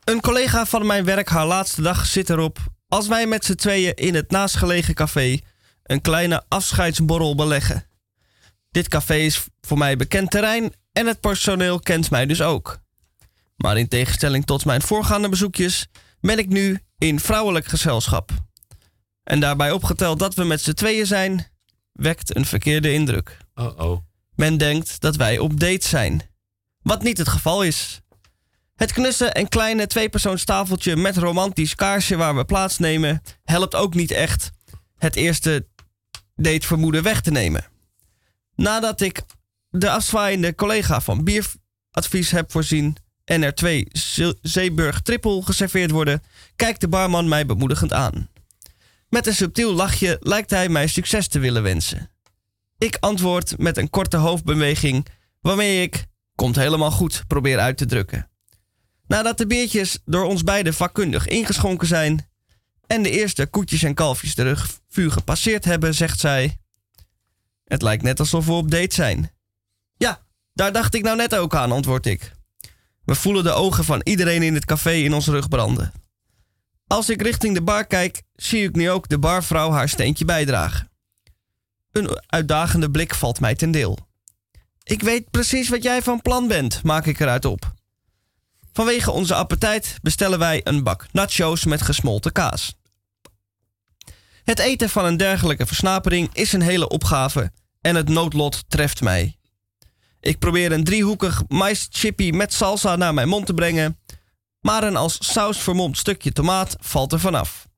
Een collega van mijn werk, haar laatste dag, zit erop. Als wij met z'n tweeën in het naastgelegen café een kleine afscheidsborrel beleggen. Dit café is voor mij bekend terrein en het personeel kent mij dus ook. Maar in tegenstelling tot mijn voorgaande bezoekjes ben ik nu in vrouwelijk gezelschap. En daarbij opgeteld dat we met z'n tweeën zijn, wekt een verkeerde indruk. oh-oh. Men denkt dat wij op date zijn. Wat niet het geval is. Het knusse en kleine tweepersoonstafeltje met romantisch kaarsje waar we plaatsnemen helpt ook niet echt het eerste datevermoeden weg te nemen. Nadat ik de afzwaaiende collega van bieradvies heb voorzien en er twee Zeeburg trippel geserveerd worden, kijkt de barman mij bemoedigend aan. Met een subtiel lachje lijkt hij mij succes te willen wensen. Ik antwoord met een korte hoofdbeweging waarmee ik komt helemaal goed probeer uit te drukken. Nadat de biertjes door ons beiden vakkundig ingeschonken zijn en de eerste koetjes en kalfjes de revue gepasseerd hebben, zegt zij: Het lijkt net alsof we op date zijn. Ja, daar dacht ik nou net ook aan, antwoord ik. We voelen de ogen van iedereen in het café in ons rug branden. Als ik richting de bar kijk, zie ik nu ook de barvrouw haar steentje bijdragen. Een uitdagende blik valt mij ten deel. Ik weet precies wat jij van plan bent, maak ik eruit op. Vanwege onze appetijt bestellen wij een bak nachos met gesmolten kaas. Het eten van een dergelijke versnapering is een hele opgave en het noodlot treft mij. Ik probeer een driehoekig maischippy met salsa naar mijn mond te brengen, maar een als saus vermomd stukje tomaat valt er vanaf.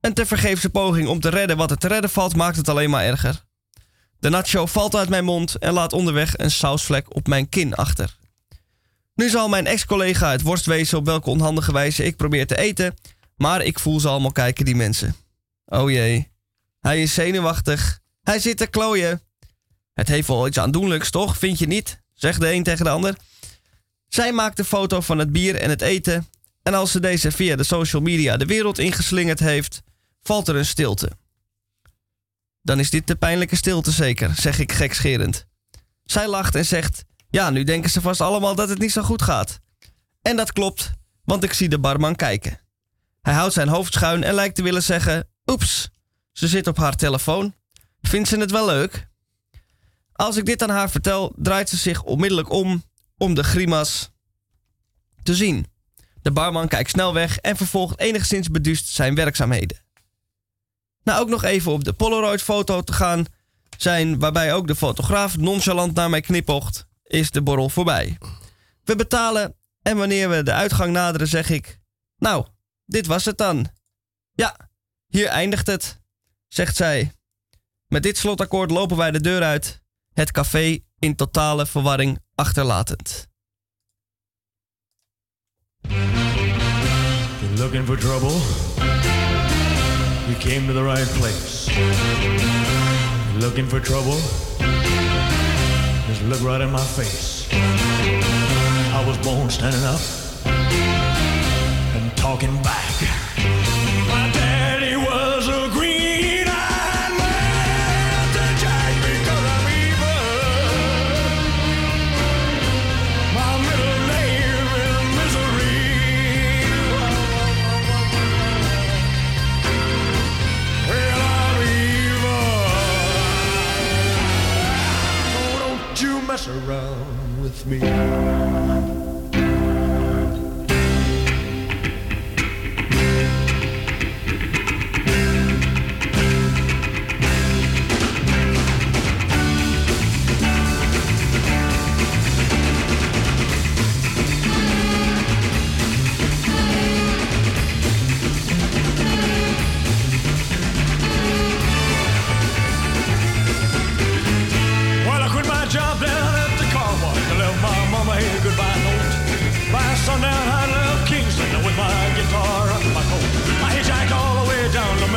Een tevergeefse poging om te redden wat er te redden valt maakt het alleen maar erger. De nacho valt uit mijn mond en laat onderweg een sausvlek op mijn kin achter. Nu zal mijn ex-collega het worst wezen op welke onhandige wijze ik probeer te eten, maar ik voel ze allemaal kijken, die mensen. Oh jee, hij is zenuwachtig. Hij zit te klooien. Het heeft wel iets aandoenlijks, toch? Vind je niet? Zegt de een tegen de ander. Zij maakt een foto van het bier en het eten. En als ze deze via de social media de wereld ingeslingerd heeft, valt er een stilte. Dan is dit de pijnlijke stilte zeker, zeg ik gekscherend. Zij lacht en zegt: Ja, nu denken ze vast allemaal dat het niet zo goed gaat. En dat klopt, want ik zie de barman kijken. Hij houdt zijn hoofd schuin en lijkt te willen zeggen: Oeps, ze zit op haar telefoon. Vindt ze het wel leuk? Als ik dit aan haar vertel, draait ze zich onmiddellijk om om de grimas te zien. De barman kijkt snel weg en vervolgt enigszins beduust zijn werkzaamheden. Na ook nog even op de Polaroid-foto te gaan zijn, waarbij ook de fotograaf nonchalant naar mij knipocht, is de borrel voorbij. We betalen en wanneer we de uitgang naderen, zeg ik: Nou, dit was het dan. Ja, hier eindigt het, zegt zij. Met dit slotakkoord lopen wij de deur uit, het café in totale verwarring achterlatend. You're looking for trouble? You came to the right place. Looking for trouble? Look right in my face. I was born standing up and talking back. Mess around with me.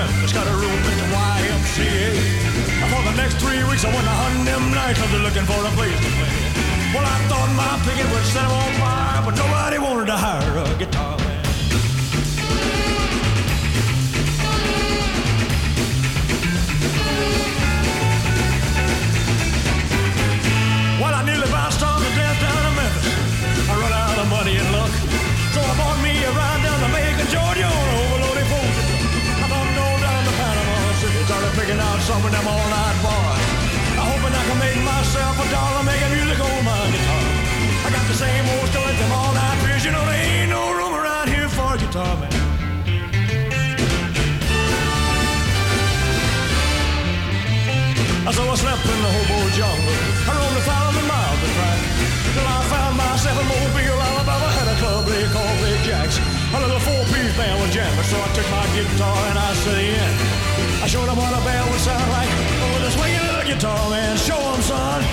Memphis, got a room at the YMCA. And for the next three weeks, I went to hunting them nightclubs looking for a place to play. Well, I thought my picket would set 'em on fire, but nobody wanted to hire a guitar man. Picking out some of them all-night bars. I'm hoping I can make myself a dollar making music on my guitar. I got the same old story, them all-night beers. You know, there ain't no room around here for a guitar man. So I slept in the hobo jungle. I roamed a thousand miles to track. Till I found myself in Mobile, Alabama. Had a club they called Big Jacks. A little four-piece band was jamming. So I took my guitar and I in. I showed them what a band would sound like. Oh, With a swinging little guitar, man. Show 'em, son.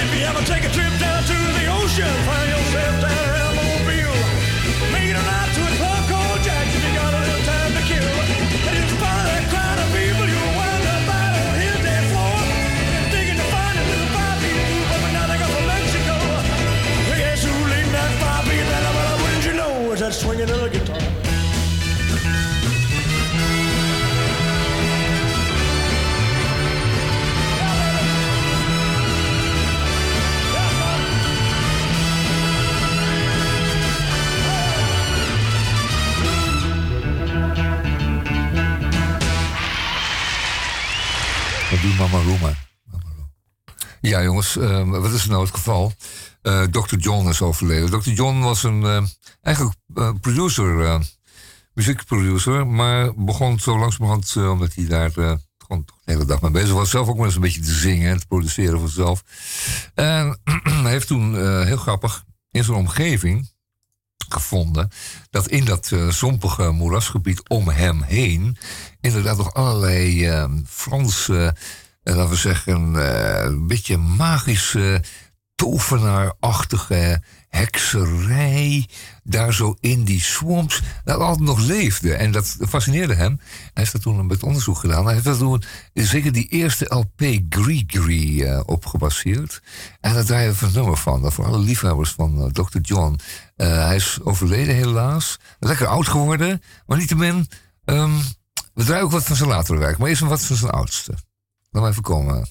If you ever take a trip down to the ocean, Doet Mama Roema. Ja, jongens, eh, wat is nou het geval? Eh, Dr. John is overleden. Dr. John was een eh, eigenlijk eh, producer, muziekproducer, maar begon zo langzamerhand, omdat hij daar gewoon de hele dag mee bezig was, zelf ook wel eens een beetje te zingen en te produceren vanzelf. En *clears throat* hij heeft toen, heel grappig, in zijn omgeving gevonden dat in dat eh, zompige moerasgebied om hem heen inderdaad nog allerlei eh, Franse, eh, laten we zeggen, eh, een beetje magische tovenaarachtige hekserij daar zo in die swamps dat altijd nog leefde. En dat fascineerde hem. Hij heeft er toen met onderzoek gedaan. Hij heeft er toen zeker die eerste LP Grigri uh, op gebaseerd. En daar draaien we een nummer van. Dat voor alle liefhebbers van uh, Dr. John. Uh, hij is overleden helaas. Lekker oud geworden. Maar niettemin, um, we draaien ook wat van zijn latere werk. Maar eerst wat van zijn oudste. Laat maar even komen.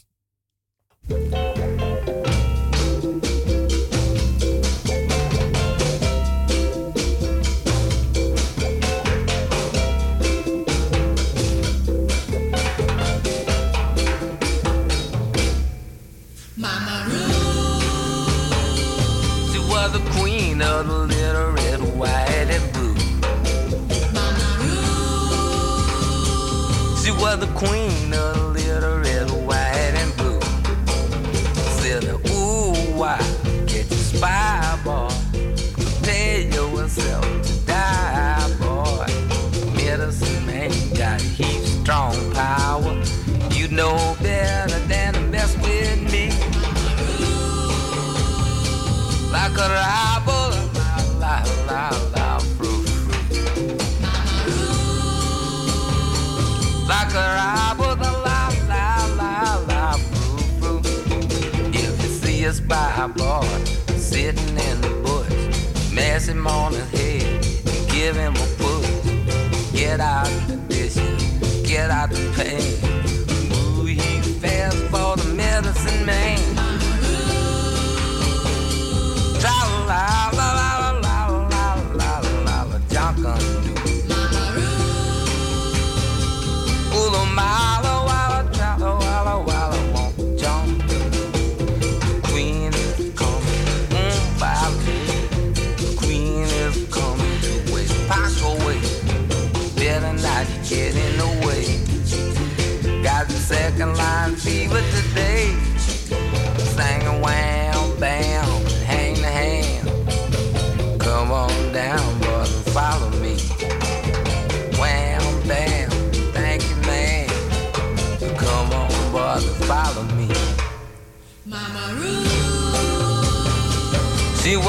Queen of the little red, white, and blue. She was the queen of little red, white, and blue. Said, ooh, why sitting in the bush, mess him on his head and give him a push. Get out of the dishes, get out of the pain.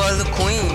concordo com.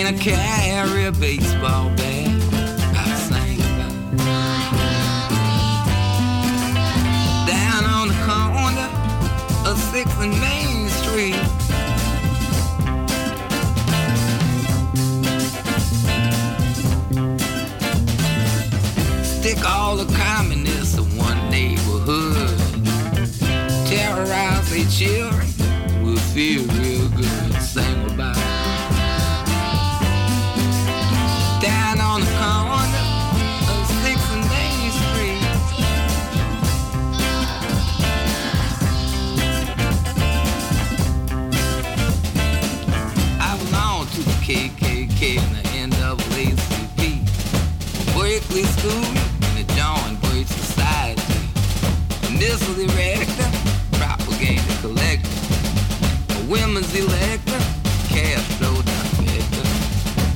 in a carry beat School and the John Birch Society. Missile erector, propaganda collector, a women's elector, Castro director,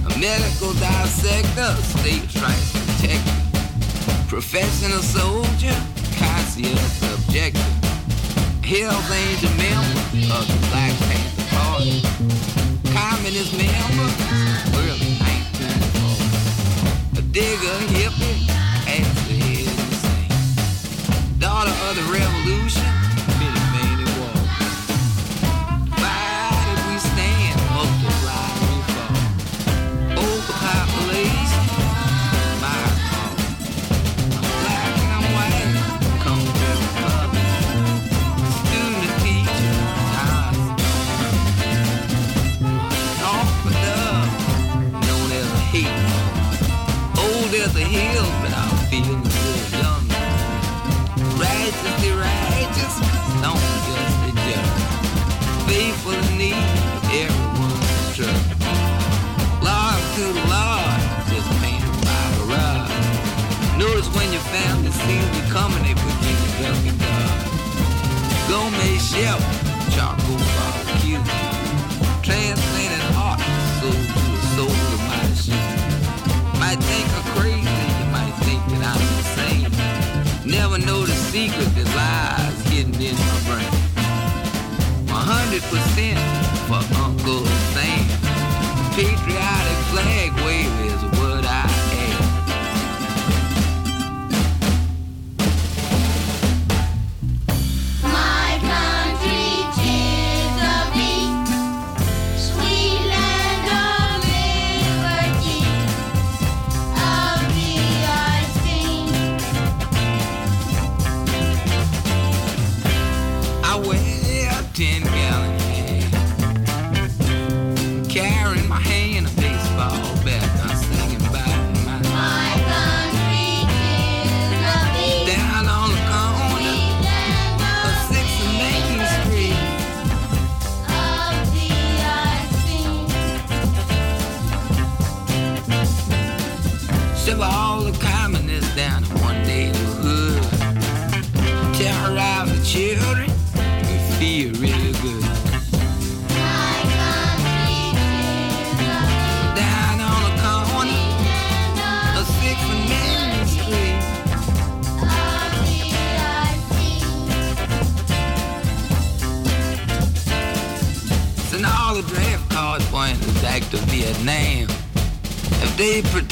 a medical dissector, state rights protector, professional soldier,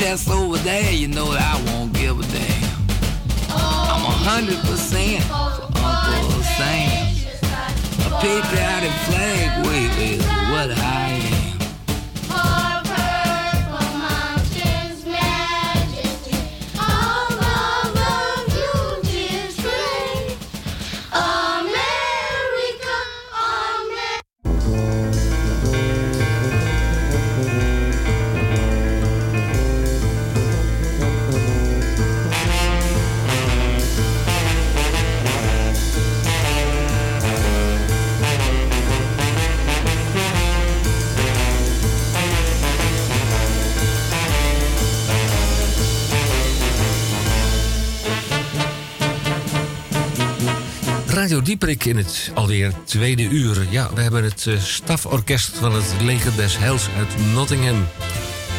dance Radio Dieperik in het alweer tweede uur. Ja, we hebben het eh, staforkest van het Leger des Heils uit Nottingham.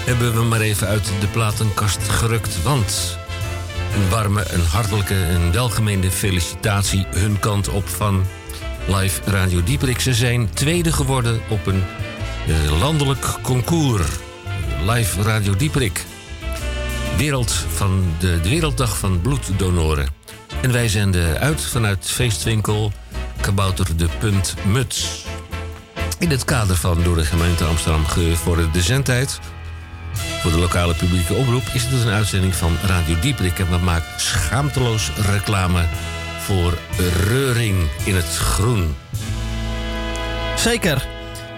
Hebben we maar even uit de platenkast gerukt. Want een warme, een hartelijke, een welgemeende felicitatie hun kant op van Live Radio Dieperik. Ze zijn tweede geworden op een eh, landelijk concours. Live Radio Dieperik. Wereld van de Werelddag van Bloeddonoren. En wij zenden uit vanuit feestwinkel Kabouter de Punt Muts. In het kader van door de gemeente Amsterdam gevorderde zendtijd... voor de lokale publieke omroep... is het een uitzending van Radio Dieprik... en we maken schaamteloos reclame voor Reuring in het Groen. Zeker.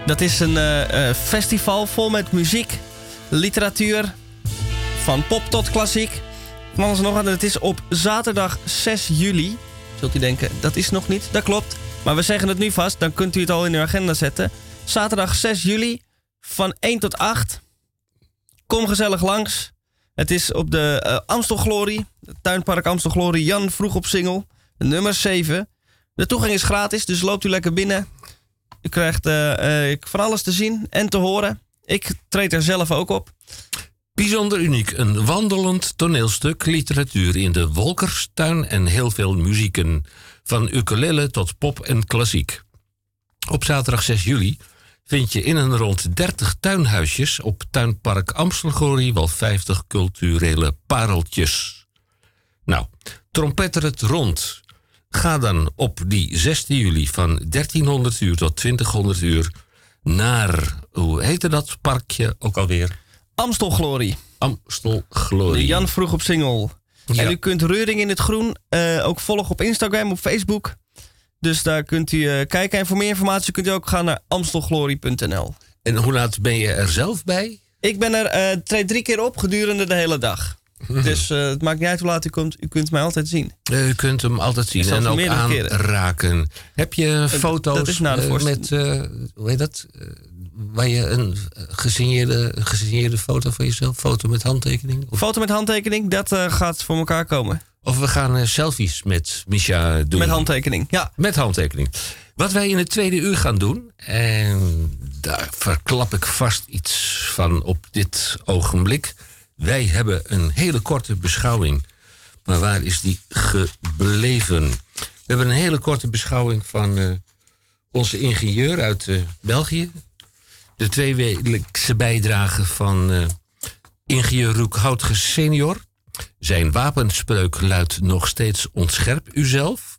Dat is een eh, eh, festival vol met muziek, literatuur, van pop tot klassiek. Van nog wat. Het is op zaterdag 6 juli. Zult u denken, dat is nog niet. Dat klopt. Maar we zeggen het nu vast, dan kunt u het al in uw agenda zetten. Zaterdag 6 juli van 1 tot 8. Kom gezellig langs. Het is op de eh, Amstelglorie, het tuinpark Amstelglorie, Jan vroeg op Singel, nummer 7. De toegang is gratis, dus loopt u lekker binnen. U krijgt eh, eh, van alles te zien en te horen. Ik treed er zelf ook op. Bijzonder uniek. Een wandelend toneelstuk, literatuur in de Wolkerstuin en heel veel muzieken. Van ukulele tot pop en klassiek. Op zaterdag 6 juli vind je in en rond 30 tuinhuisjes op Tuinpark Amstelgorie wel 50 culturele pareltjes. Nou, trompetter het rond. Ga dan op die 16 juli van 1300 uur tot 2000 uur naar, hoe heette dat parkje ook alweer? Amstelglorie. Amstelglorie. Jan vroeg op single. Ja. En u kunt Reuring in het Groen eh, ook volgen op Instagram, op Facebook. Dus daar kunt u eh, kijken. En voor meer informatie kunt u ook gaan naar amstelglorie.nl. En hoe laat ben je er zelf bij? Ik ben er treed drie keer op gedurende de hele dag. Mhm. Dus het maakt niet uit hoe laat u komt. U kunt mij altijd zien. U kunt hem altijd zien en ook keren. aanraken. Heb je foto's dat is na de met, hoe heet dat? Waar je een eh, gesigneerde, gesigneerde foto van jezelf, foto met handtekening? Of, Foto met handtekening, dat eh, gaat voor elkaar komen. of we gaan eh, selfies met Misha doen. Met handtekening, ja. Met handtekening. Wat wij in het tweede uur gaan doen, en daar verklap ik vast iets van op dit ogenblik. Wij hebben een hele korte beschouwing. Maar waar is die gebleven? We hebben een hele korte beschouwing van onze ingenieur uit België. De tweewekelijkse bijdrage van eh, ingenieur senior. Zijn wapenspreuk luidt nog steeds ontscherp uzelf.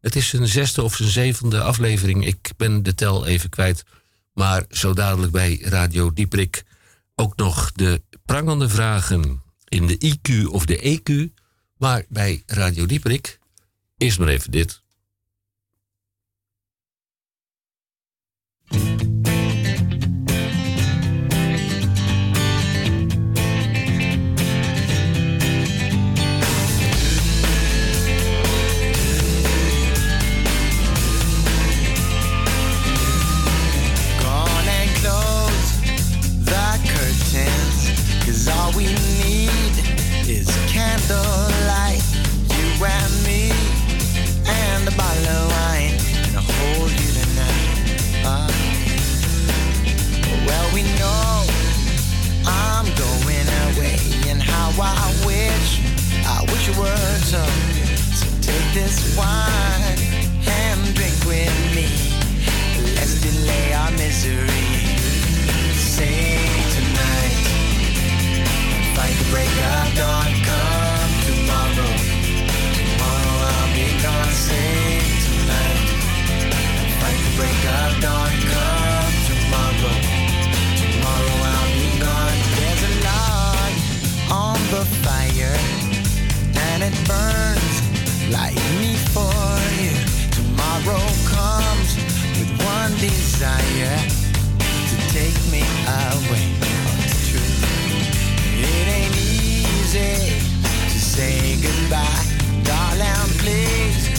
Het is een zesde of zijn zevende aflevering. Ik ben de tel even kwijt. Maar zo dadelijk bij Radio Dieprik ook nog de prangende vragen in de IQ of de EQ. Maar bij Radio Dieprik eerst maar even dit. Wine and drink with me. Let's delay our misery. Tonight. Fight the break of dawn. Desire to take me away. It's true. It ain't easy to say goodbye, darling. Please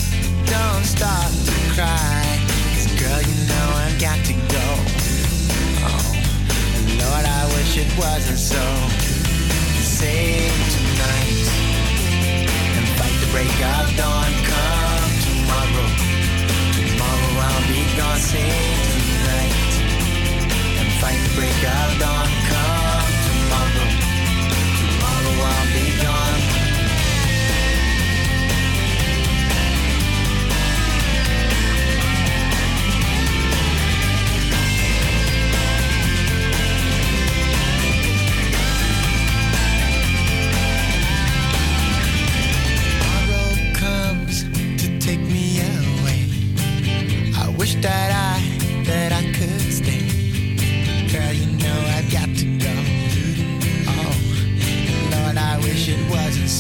don't start to cry. 'Cause girl, you know I've got to go. Oh, Lord, I wish it wasn't so. Save tonight and fight the break of dawn. Come tomorrow. Tomorrow I'll be gone. Save fight break of dawn.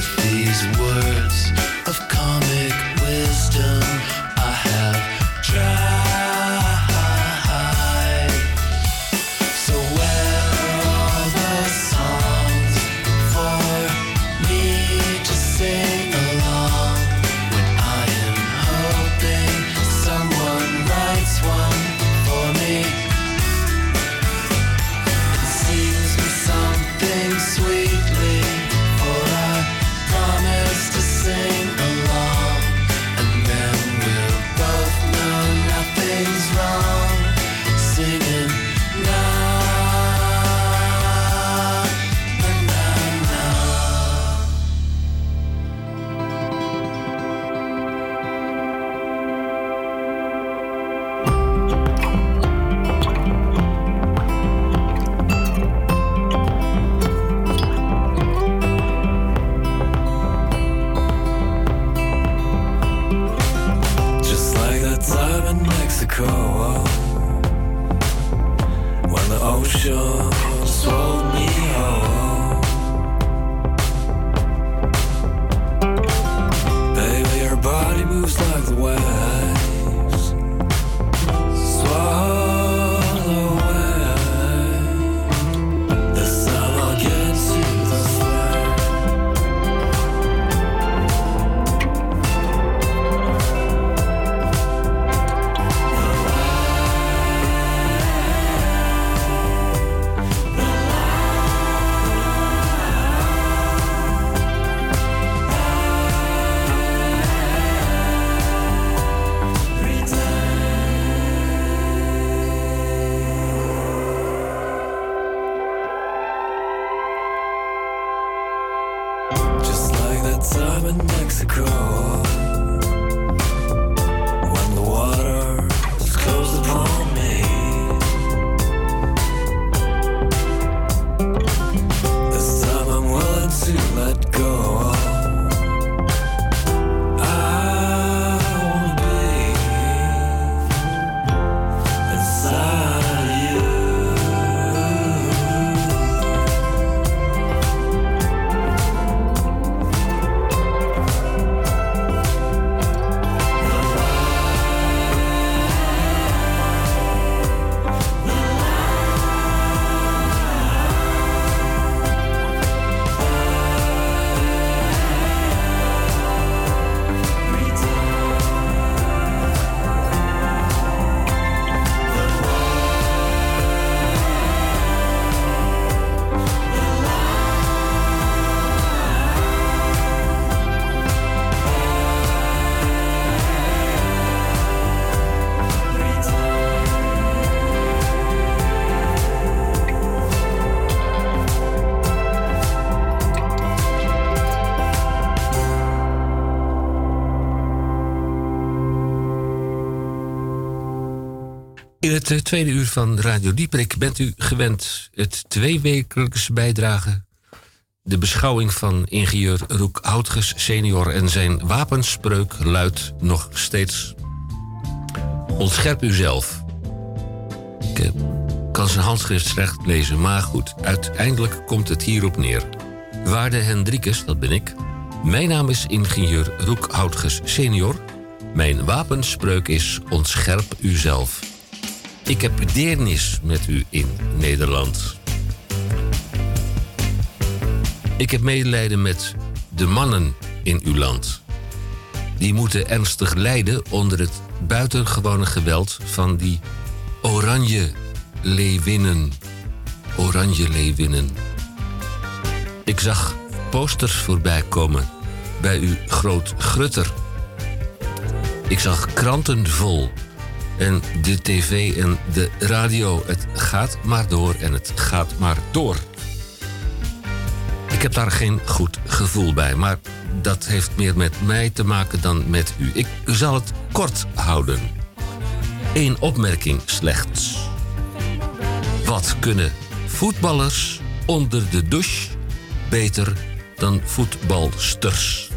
with these words. In het eh, tweede uur van Radio Dieprik bent u gewend het tweewekelijkse bijdrage. De beschouwing van ingenieur Roek Houtges senior en zijn wapenspreuk luidt nog steeds... Ontscherp uzelf. Ik eh, kan zijn handschrift slecht lezen, maar goed. Uiteindelijk komt het hierop neer. Waarde Hendrikus, dat ben ik. Mijn naam is ingenieur Roek Houtges senior. Mijn wapenspreuk is Ontscherp uzelf. Ik heb deernis met u in Nederland. Ik heb medelijden met de mannen in uw land. Die moeten ernstig lijden onder het buitengewone geweld van die oranje leeuwinnen. Oranje leeuwinnen. Ik zag posters voorbij komen bij uw groot grutter. Ik zag kranten vol en de tv en de radio. Het gaat maar door en het gaat maar door. Ik heb daar geen goed gevoel bij, maar dat heeft meer met mij te maken dan met u. Ik zal het kort houden. Eén opmerking slechts. Wat kunnen voetballers onder de douche beter dan voetbalsters?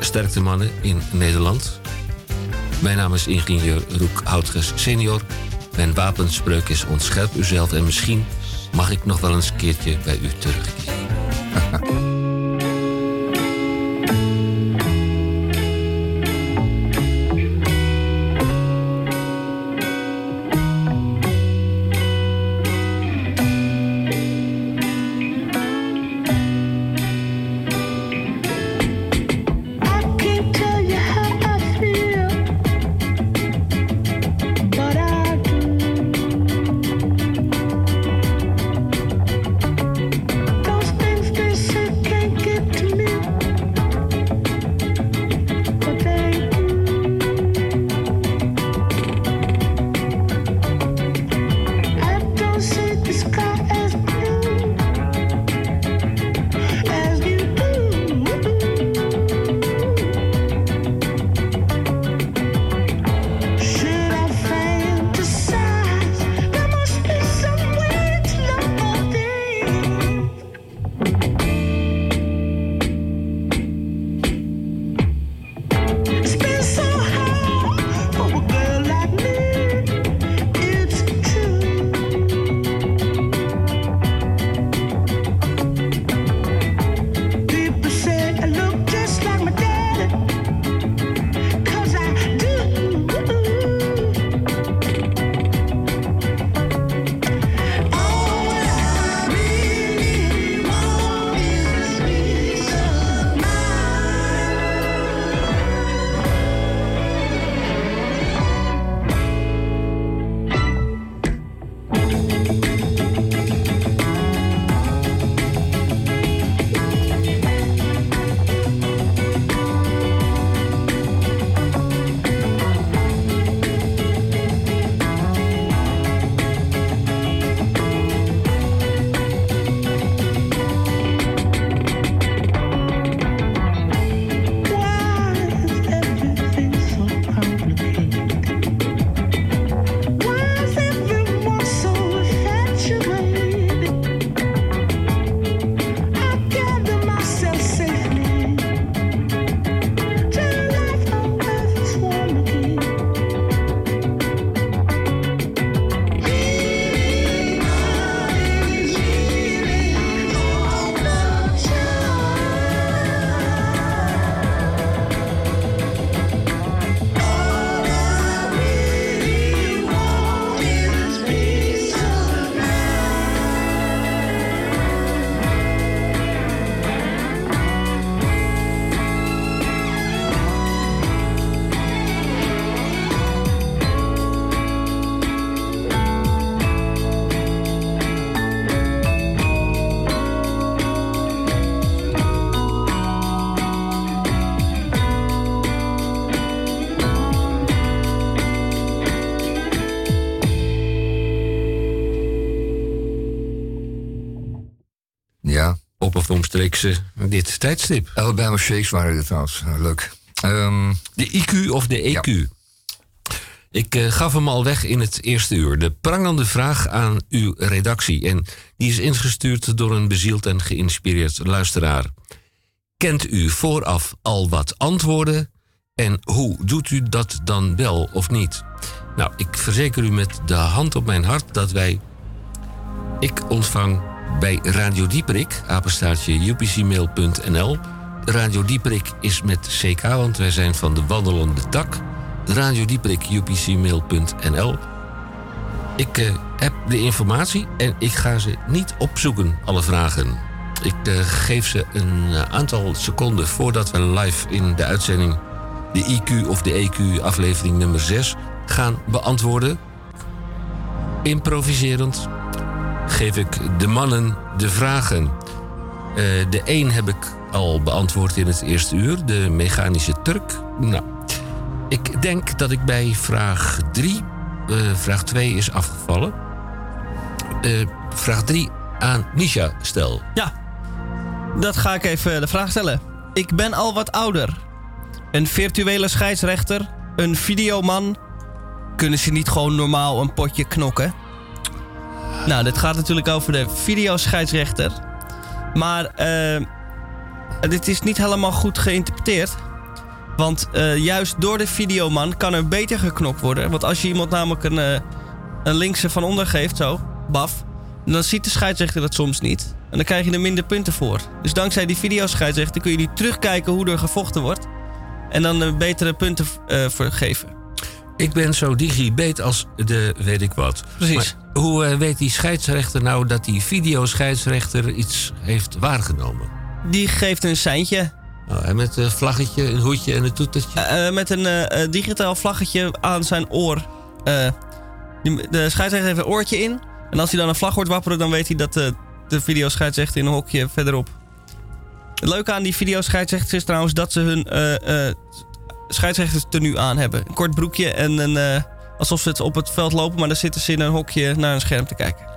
Sterkte mannen in Nederland. Mijn naam is ingenieur Roek Houtges senior. Mijn wapenspreuk is ontscherp uzelf en misschien mag ik nog wel eens een keertje bij u terugkeren. *laughs* omstreeks dit tijdstip. Alabama Shakes waren dit trouwens. Nou, leuk. Ehm, De IQ of de EQ? Ik eh, gaf hem al weg in het eerste uur. De prangende vraag aan uw redactie. En die is ingestuurd door een bezield en geïnspireerd luisteraar. Kent u vooraf al wat antwoorden? En hoe doet u dat dan wel of niet? Nou, ik verzeker u met de hand op mijn hart dat wij. Ik ontvang bij Radio Dieperik, apenstaartje upcmail.nl. Radio Dieperik is met CK, want wij zijn van de wandelende tak. Radio Dieperik, upcmail.nl. Ik eh, heb de informatie en ik ga ze niet opzoeken, alle vragen. Ik eh, geef ze een eh, aantal seconden voordat we live in de uitzending de IQ of de EQ aflevering nummer 6 gaan beantwoorden. Improviserend geef ik de mannen de vragen. Eh, de één heb ik al beantwoord in het eerste uur, de mechanische Turk. Nou, ik denk dat ik bij vraag 3, vraag 2 is afgevallen. Eh, vraag 3 aan Nisha stel. Ja, dat ga ik even de vraag stellen. Ik ben al wat ouder. Een virtuele scheidsrechter, een videoman. Kunnen ze niet gewoon normaal een potje knokken? Nou, dit gaat natuurlijk over de videoscheidsrechter. Maar eh, dit is niet helemaal goed geïnterpreteerd. Want eh, juist door de videoman kan er beter geknokt worden. Want als je iemand namelijk een, eh, een linkse van onder geeft, zo, baf. Dan ziet de scheidsrechter dat soms niet. En dan krijg je er minder punten voor. Dus dankzij die videoscheidsrechter kun je nu terugkijken hoe er gevochten wordt. En dan betere punten geven. Ik ben zo digibeet als de weet ik wat. Precies. Maar hoe eh, weet die scheidsrechter nou dat die videoscheidsrechter iets heeft waargenomen? Die geeft een seintje. Oh, en met een vlaggetje, een hoedje en een toetertje? Eh, met een eh, eh, digitaal vlaggetje aan zijn oor. Eh, die- de scheidsrechter heeft een oortje in. En als hij dan een vlag hoort wapperen, dan weet hij dat eh, de videoscheidsrechter in een hokje verderop. Het leuke aan die videoscheidsrechters is trouwens dat ze hun eh eh scheidsrechters tenue aan hebben. Een kort broekje en een, eh, alsof ze het op het veld lopen, maar dan zitten ze in een hokje naar een scherm te kijken.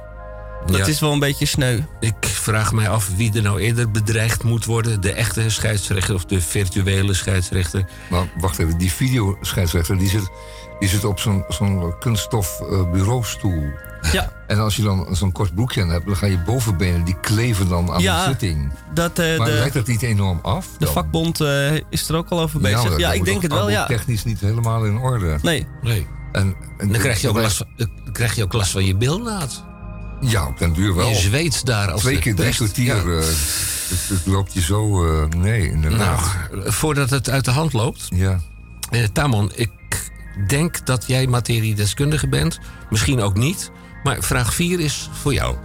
Dat Ja. is wel een beetje sneu. Ik vraag mij af wie er nou eerder bedreigd moet worden. De echte scheidsrechter of de virtuele scheidsrechter. Maar wacht even, die videoscheidsrechter die zit, die zit op zo'n zo'n kunststof eh, bureaustoel. *laughs* Ja. En als je dan zo'n kort broekje aan hebt, dan gaan je bovenbenen die kleven dan aan Ja, de zitting. Dat, eh, maar de, lijkt dat niet enorm af? de vakbond eh, is er ook al over bezig. Ja, dat ik denk het wel, ja. technisch niet helemaal in orde. Nee. Nee. En, en Dan krijg je ook last van, dan krijg je ook last van je bilnaad. Ja, op den duur wel. Je zweet daar als Twee keer drie kwartier. Ja. eh, het, het loopt je zo... eh, nee, inderdaad. Nou, voordat het uit de hand loopt. Ja. Eh, Tamon, ik denk dat jij materiedeskundige bent. Misschien ook niet. Maar vraag 4 is voor jou.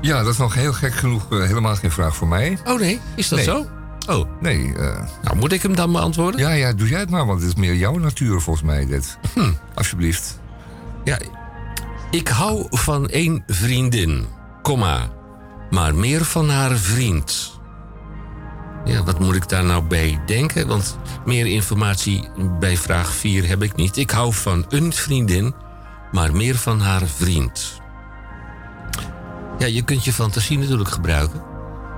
ja, dat is nog heel gek genoeg eh, helemaal geen vraag voor mij. Oh nee, is dat Nee. zo? Oh, Nee, eh, nou moet ik hem dan beantwoorden? ja, ja, doe jij het maar, want het is meer jouw natuur volgens mij dit. Hm. Alsjeblieft. Ja, ik hou van één vriendin, komma, maar meer van haar vriend. Ja, wat moet ik daar nou bij denken? Want meer informatie bij vraag 4 heb ik niet. Ik hou van een vriendin, maar meer van haar vriend. Ja, je kunt je fantasie natuurlijk gebruiken.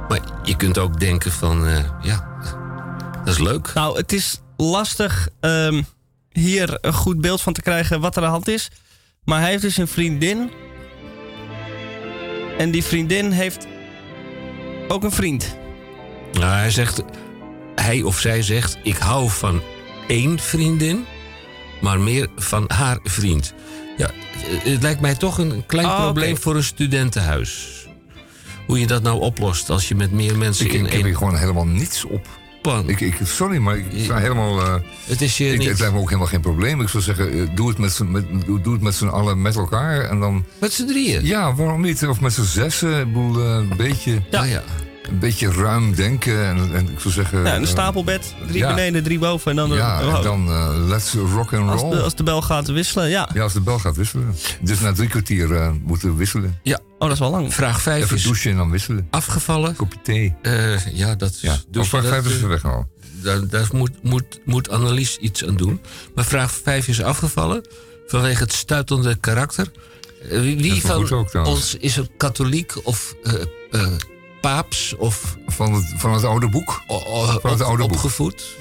Maar je kunt ook denken van, eh, ja, dat is leuk. Nou, het is lastig ehm, hier een goed beeld van te krijgen wat er aan de hand is. Maar hij heeft dus een vriendin. En die vriendin heeft ook een vriend. Nou, hij zegt, hij of zij zegt, ik hou van één vriendin, maar meer van haar vriend. Ja, het- het lijkt mij toch een klein Ah, probleem voor een studentenhuis. Hoe je dat nou oplost als je met meer mensen Ik, in ik heb één hier gewoon helemaal niets op. pan... Ik, ik, sorry, maar ik sta helemaal... eh, het is je ik, niet... Het lijkt me ook helemaal geen probleem. Ik zou zeggen, eh, doe het met z'n met, doe het met z'n allen met elkaar. En dan, Met z'n drieën? ja, waarom niet? Of met z'n zessen. Ik bedoel, eh, een, beetje, Ja. ja. Een beetje ruim denken. En, en ik zou zeggen... Ja, een eh, stapelbed. Drie ja. beneden, drie boven. En dan, Ja, oh, en dan eh, let's rock and als, roll. de, als de bel gaat wisselen, ja. Ja, als de bel gaat wisselen. Dus na drie kwartier eh, moeten we wisselen. ja. Oh, dat is wel lang. Vraag 5 Even is douchen en dan wisselen. afgevallen. Kopje thee. Eh, ja, dat is... Ja, dus of vraag dat, vijf is weg al. Daar, daar moet, moet, moet Annelies iets aan doen. Maar vraag 5 is afgevallen vanwege het stuitende karakter. Wie, van ook ons is er katholiek of eh, eh, paaps of... Van het, van het oude boek? van het oude boek. opgevoed?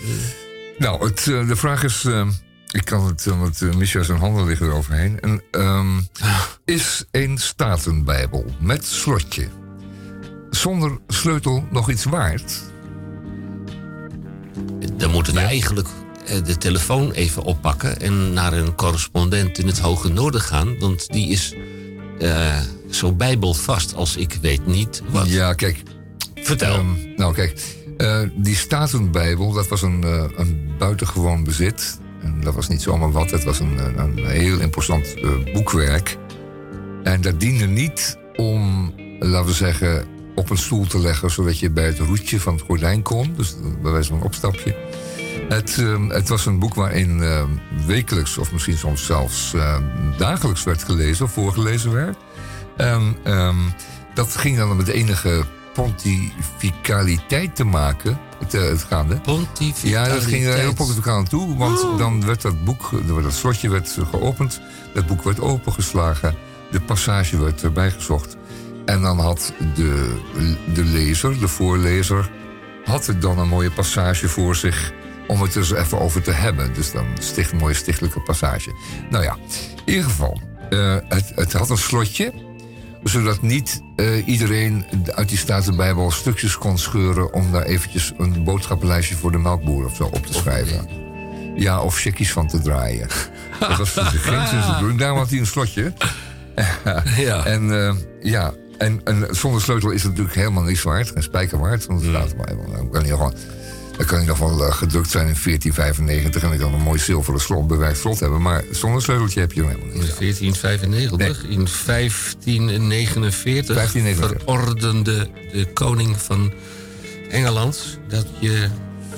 Nou, het, eh, de vraag is... eh, ik kan het, uh, want uh, Micha zijn handen liggen eroverheen. En, ehm, *laughs* is een statenbijbel met slotje zonder sleutel nog iets waard? Dan moeten we eigenlijk eh, de telefoon even oppakken... en naar een correspondent in het Hoge Noorden gaan. Want die is eh, zo bijbelvast als ik weet niet wat. Ja, kijk. Vertel. Ehm, nou, kijk. eh, die Statenbijbel, dat was een, eh, een buitengewoon bezit. En dat was niet zomaar wat, het was een, een, heel imposant eh, boekwerk. En dat diende niet om, laten we zeggen, op een stoel te leggen... zodat je bij het roetje van het gordijn kon. Dus bij wijze van een opstapje. Het, ehm, het was een boek waarin ehm, wekelijks, of misschien soms zelfs dagelijks werd gelezen of voorgelezen werd. En ehm, dat ging dan met enige pontificaliteit te maken, het, eh, het gaande. Ja, dat ging er heel pontificaal aan toe, want dan werd dat boek, eh, dat slotje werd geopend, dat boek werd opengeslagen, de passage werd erbij gezocht. En dan had de, de lezer, de voorlezer, had er dan een mooie passage voor zich om het er eens even over te hebben. Dus dan sticht een mooie stichtelijke passage. Nou ja, in ieder geval, eh, het, het had een slotje zodat niet eh, iedereen uit die Statenbijbel stukjes kon scheuren... om daar eventjes een boodschappenlijstje voor de melkboer of zo op te schrijven. Ja, of checkies van te draaien. *laughs* dat was dus geen zin te doen. Daarom had hij een slotje. *laughs* ja. En eh, ja, en, en zonder sleutel is het natuurlijk helemaal niks waard. Geen spijker waard, want de Statenbijbel. Dan kan hij gewoon... Dan kan hij nog wel gedrukt zijn in 1495 en ik kan een mooi zilveren slot, bewerkt slot hebben. Maar zonder sleuteltje heb je er helemaal niks. In 1495, in 1549, 1549. verordende de koning van Engeland dat je...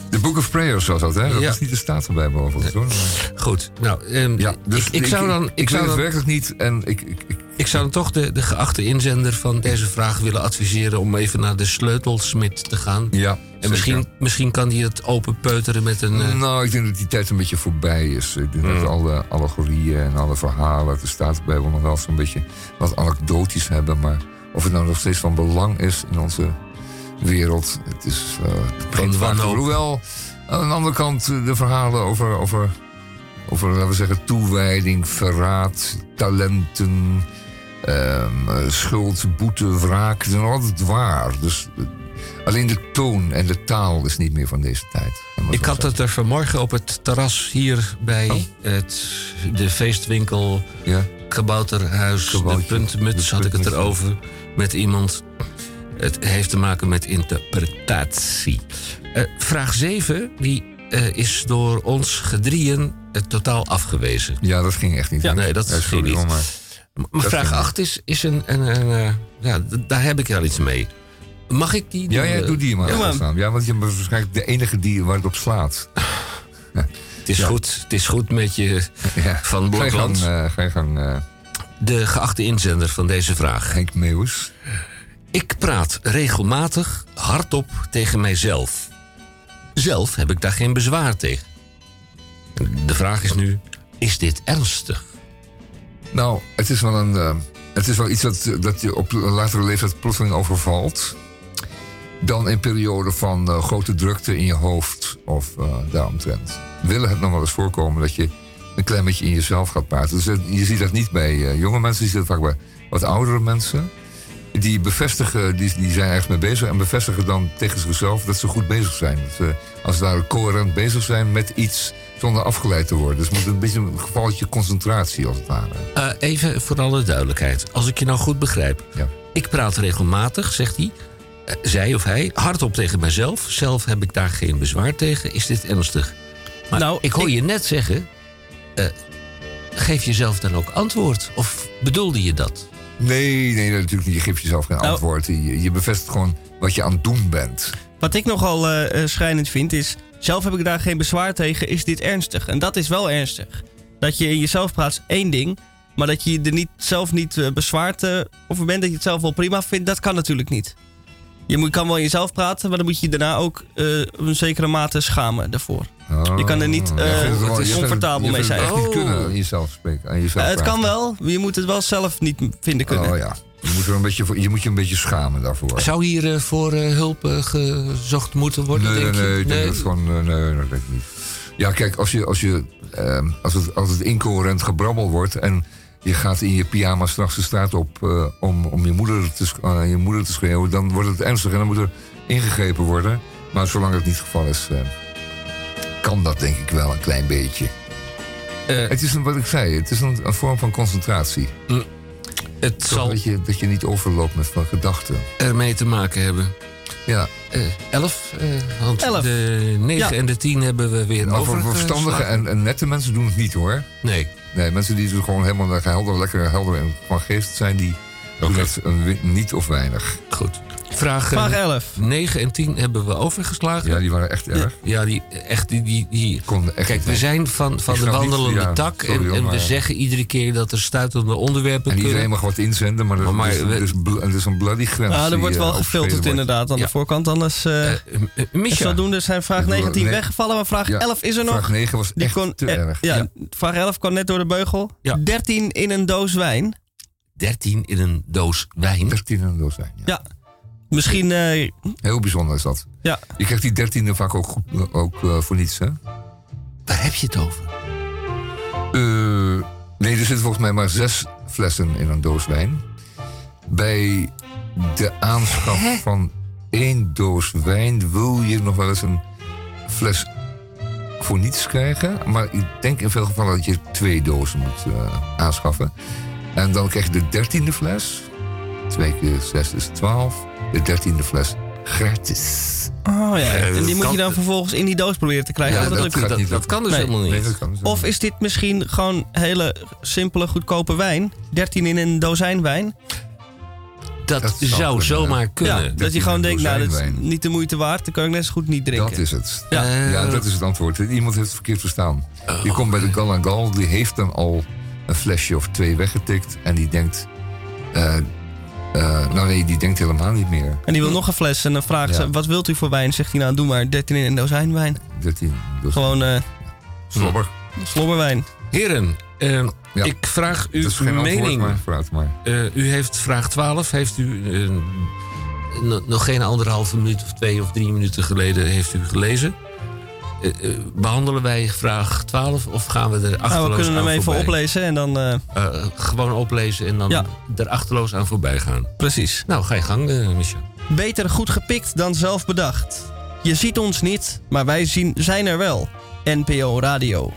De Book of Prayers was dat, hè? Dat Ja. is niet de Statenbijbel overigens, hoor. Goed, nou, ehm, Ja, dus ik, ik zou dan... Ik, zou weet het dan werkelijk niet en ik... ik, ik zou toch de, de geachte inzender van deze vraag willen adviseren... om even naar de sleutelsmid te gaan. ja, En misschien, misschien kan hij het openpeuteren met een... eh, Nou, ik denk dat die tijd een beetje voorbij is. Ik denk Mm. dat alle allegorieën en alle verhalen de Statenbijbel nog wel zo'n beetje wat anekdotisch hebben. Maar of het nou nog steeds van belang is in onze wereld, het is wanhoop. Hoewel, aan de andere kant eh, de verhalen over, over, over laten we zeggen, toewijding, verraad, talenten, eh, schuld, boete, wraak, zijn altijd waar. Dus eh, alleen de toon en de taal is niet meer van deze tijd. Ik had het er vanmorgen op het terras hier bij Oh. het, de feestwinkel Ja. Kabouterhuis, de puntmuts had ik het erover met iemand. Het heeft te maken met interpretatie. Eh, vraag 7, die eh, is door ons gedrieën totaal afgewezen. Ja, dat ging echt niet. Ja, nee, dat Ja, ging sorry, niet. Maar vraag ging 8 is, is een... een, een, eh, ja, daar heb ik wel iets mee. Mag ik die Ja, doen? ja, doe die maar. Ja, maar-. Ja, want je bent waarschijnlijk de enige die waar het op slaat. *laughs* Het is, goed, het is goed met je Ja. van Ga je gang, Blokland. eh, ga je gang eh, De geachte inzender van deze vraag. Henk Meeuwis. Ik praat regelmatig hardop tegen mijzelf. Zelf heb ik daar geen bezwaar tegen. De vraag is nu, is dit ernstig? Nou, het is wel, een, eh, het is wel iets dat, dat je op een latere leeftijd plotseling overvalt. Dan in perioden van eh, grote drukte in je hoofd of eh daaromtrent. Willen het nog wel eens voorkomen dat je een klein beetje in jezelf gaat praten. Dus, je ziet dat niet bij jonge mensen, je ziet dat vaak bij wat oudere mensen. Die bevestigen, die, die zijn ergens mee bezig en bevestigen dan tegen zichzelf dat ze goed bezig zijn. Dat ze, als ze daar coherent bezig zijn met iets zonder afgeleid te worden. Dus het moet een beetje een gevalletje concentratie als het ware. Eh, even voor alle duidelijkheid. Als ik je nou goed begrijp. Ja. Ik praat regelmatig, zegt hij. eh, zij of hij, hardop tegen mijzelf. Zelf heb ik daar geen bezwaar tegen. Is dit ernstig? Maar Nou, ik hoor ik- je net zeggen... eh, geef jezelf dan ook antwoord? Of bedoelde je dat? Nee, nee, natuurlijk niet. Je geeft jezelf geen Nou- antwoord. Je, je bevestigt gewoon wat je aan het doen bent. Wat ik nogal eh eh, schrijnend vind is... Zelf heb ik daar geen bezwaar tegen, is dit ernstig? En dat is wel ernstig. Dat je in jezelf praat is één ding... maar dat je er niet, zelf niet eh, bezwaard eh, over bent... dat je het zelf wel prima vindt, dat kan natuurlijk niet. Je moet, kan wel in jezelf praten... maar dan moet je je daarna ook eh, op een zekere mate schamen daarvoor. Je kan er niet, Oh, eh, je het wel- je comfortabel je mee vindt het zijn. echt niet Oh. kunnen aan jezelf spreken. Aan jezelf het kan wel, je moet het wel zelf niet vinden kunnen. Oh ja. Je moet er een beetje, voor- je moet je een beetje schamen daarvoor. Zou hier eh, voor eh, hulp eh, gezocht moeten worden, Nee, denk nee, je? ik denk dat gewoon, nee, dat denk ik niet. Ja, kijk, als, je, als, je, ehm, als, het, als het incoherent gebrabbel wordt en je gaat in je pyjama straks de straat op om, om je, moeder te, je moeder te schreeuwen, dan wordt het ernstig en dan moet er ingegrepen worden. Maar zolang dat niet het geval is, kan dat denk ik wel een klein beetje. Het is een, wat ik zei, het is een, een vorm van concentratie. Het Toch zal dat, je, dat je niet overloopt met van gedachten. ermee te maken hebben. Ja. Eh, elf, eh, want Elf. de negen Ja. en de tien hebben we weer voor overgeslagen. verstandige en, en nette mensen doen het niet hoor. Nee. Nee, mensen die dus gewoon helemaal helder, lekker helder en van geest zijn, die wi- niet of weinig. Goed. Vraag, Vraag 11. 9 en 10 hebben we overgeslagen. Ja, die waren echt erg. Ja, die, echt, die, die, die... Echt Kijk, we zijn van, van de snap niet- wandelende ja, tak. sorry, en we zeggen iedere keer dat er stuitende onderwerpen En iedereen kunnen. mag wat inzenden, maar er, Maar- is, er er een bloody grens. Ah, er wordt eh, wel overschreden gefilterd inderdaad aan de voorkant, anders... eh Eh, Misha, zodoende zijn vraag 19 Nee. weggevallen, maar vraag Ja, 11 is er nog. Vraag 9 was Die echt kon, te eh, erg. Ja, vraag 11 kwam net door de beugel. Ja. 13 in een doos wijn. 13 in een doos wijn. 13 en een zijn. Ja. Ja. Misschien, eh, Heel bijzonder is dat. ja. Je krijgt die dertiende vaak ook, goed, ook eh, voor niets, hè? Waar heb je het over? Eh, nee, er zitten volgens mij maar zes flessen in een doos wijn. Bij de aanschaf van één doos wijn wil je nog wel eens een fles voor niets krijgen. Maar ik denk in veel gevallen dat je twee dozen moet eh, aanschaffen. En dan krijg je de dertiende fles. Twee keer zes is twaalf. De dertiende fles gratis. Oh ja, en die dat moet je dan vervolgens in die doos proberen te krijgen. Ja, dat dat lukt gaat niet. Dat, dat kan dus Nee. helemaal niet. Nee, dat kan dus Of is dit misschien gewoon hele simpele, goedkope wijn? 13 in een dozijn wijn? dat, dat zou kunnen, zomaar Ja, kunnen. dat je gewoon denkt, nou, dat is niet de moeite waard. Dan kan ik net zo goed niet drinken. Dat is het. Ja. Ja. Dat is het antwoord. Iemand heeft het verkeerd verstaan. Oh, Die komt bij de Gal Gal, die heeft dan al een flesje of twee weggetikt. En die denkt. eh, eh, nou nee, die denkt helemaal niet meer. En die wil nog een fles en dan vraagt Ja. ze, wat wilt u voor wijn? Zegt hij, nou, doe maar 13 in een dozijn wijn. 13. Dus Gewoon eh slobber. slobberwijn. Heren, Ja. ik vraag u Dat is geen antwoord, mening. maar vooruit maar. Eh, u heeft vraag 12, heeft u no- nog geen anderhalve minuut of twee of drie minuten geleden heeft u gelezen. Eh, eh, behandelen wij vraag 12 of gaan we er achterloos Nou, we kunnen hem aan even voorbij? oplezen en dan... eh, gewoon oplezen en dan Ja. er achterloos aan voorbij gaan. precies. Nou, ga je gang, Michel. Beter goed gepikt dan zelf bedacht. Je ziet ons niet, maar wij zien, zijn er wel. NPO Radio.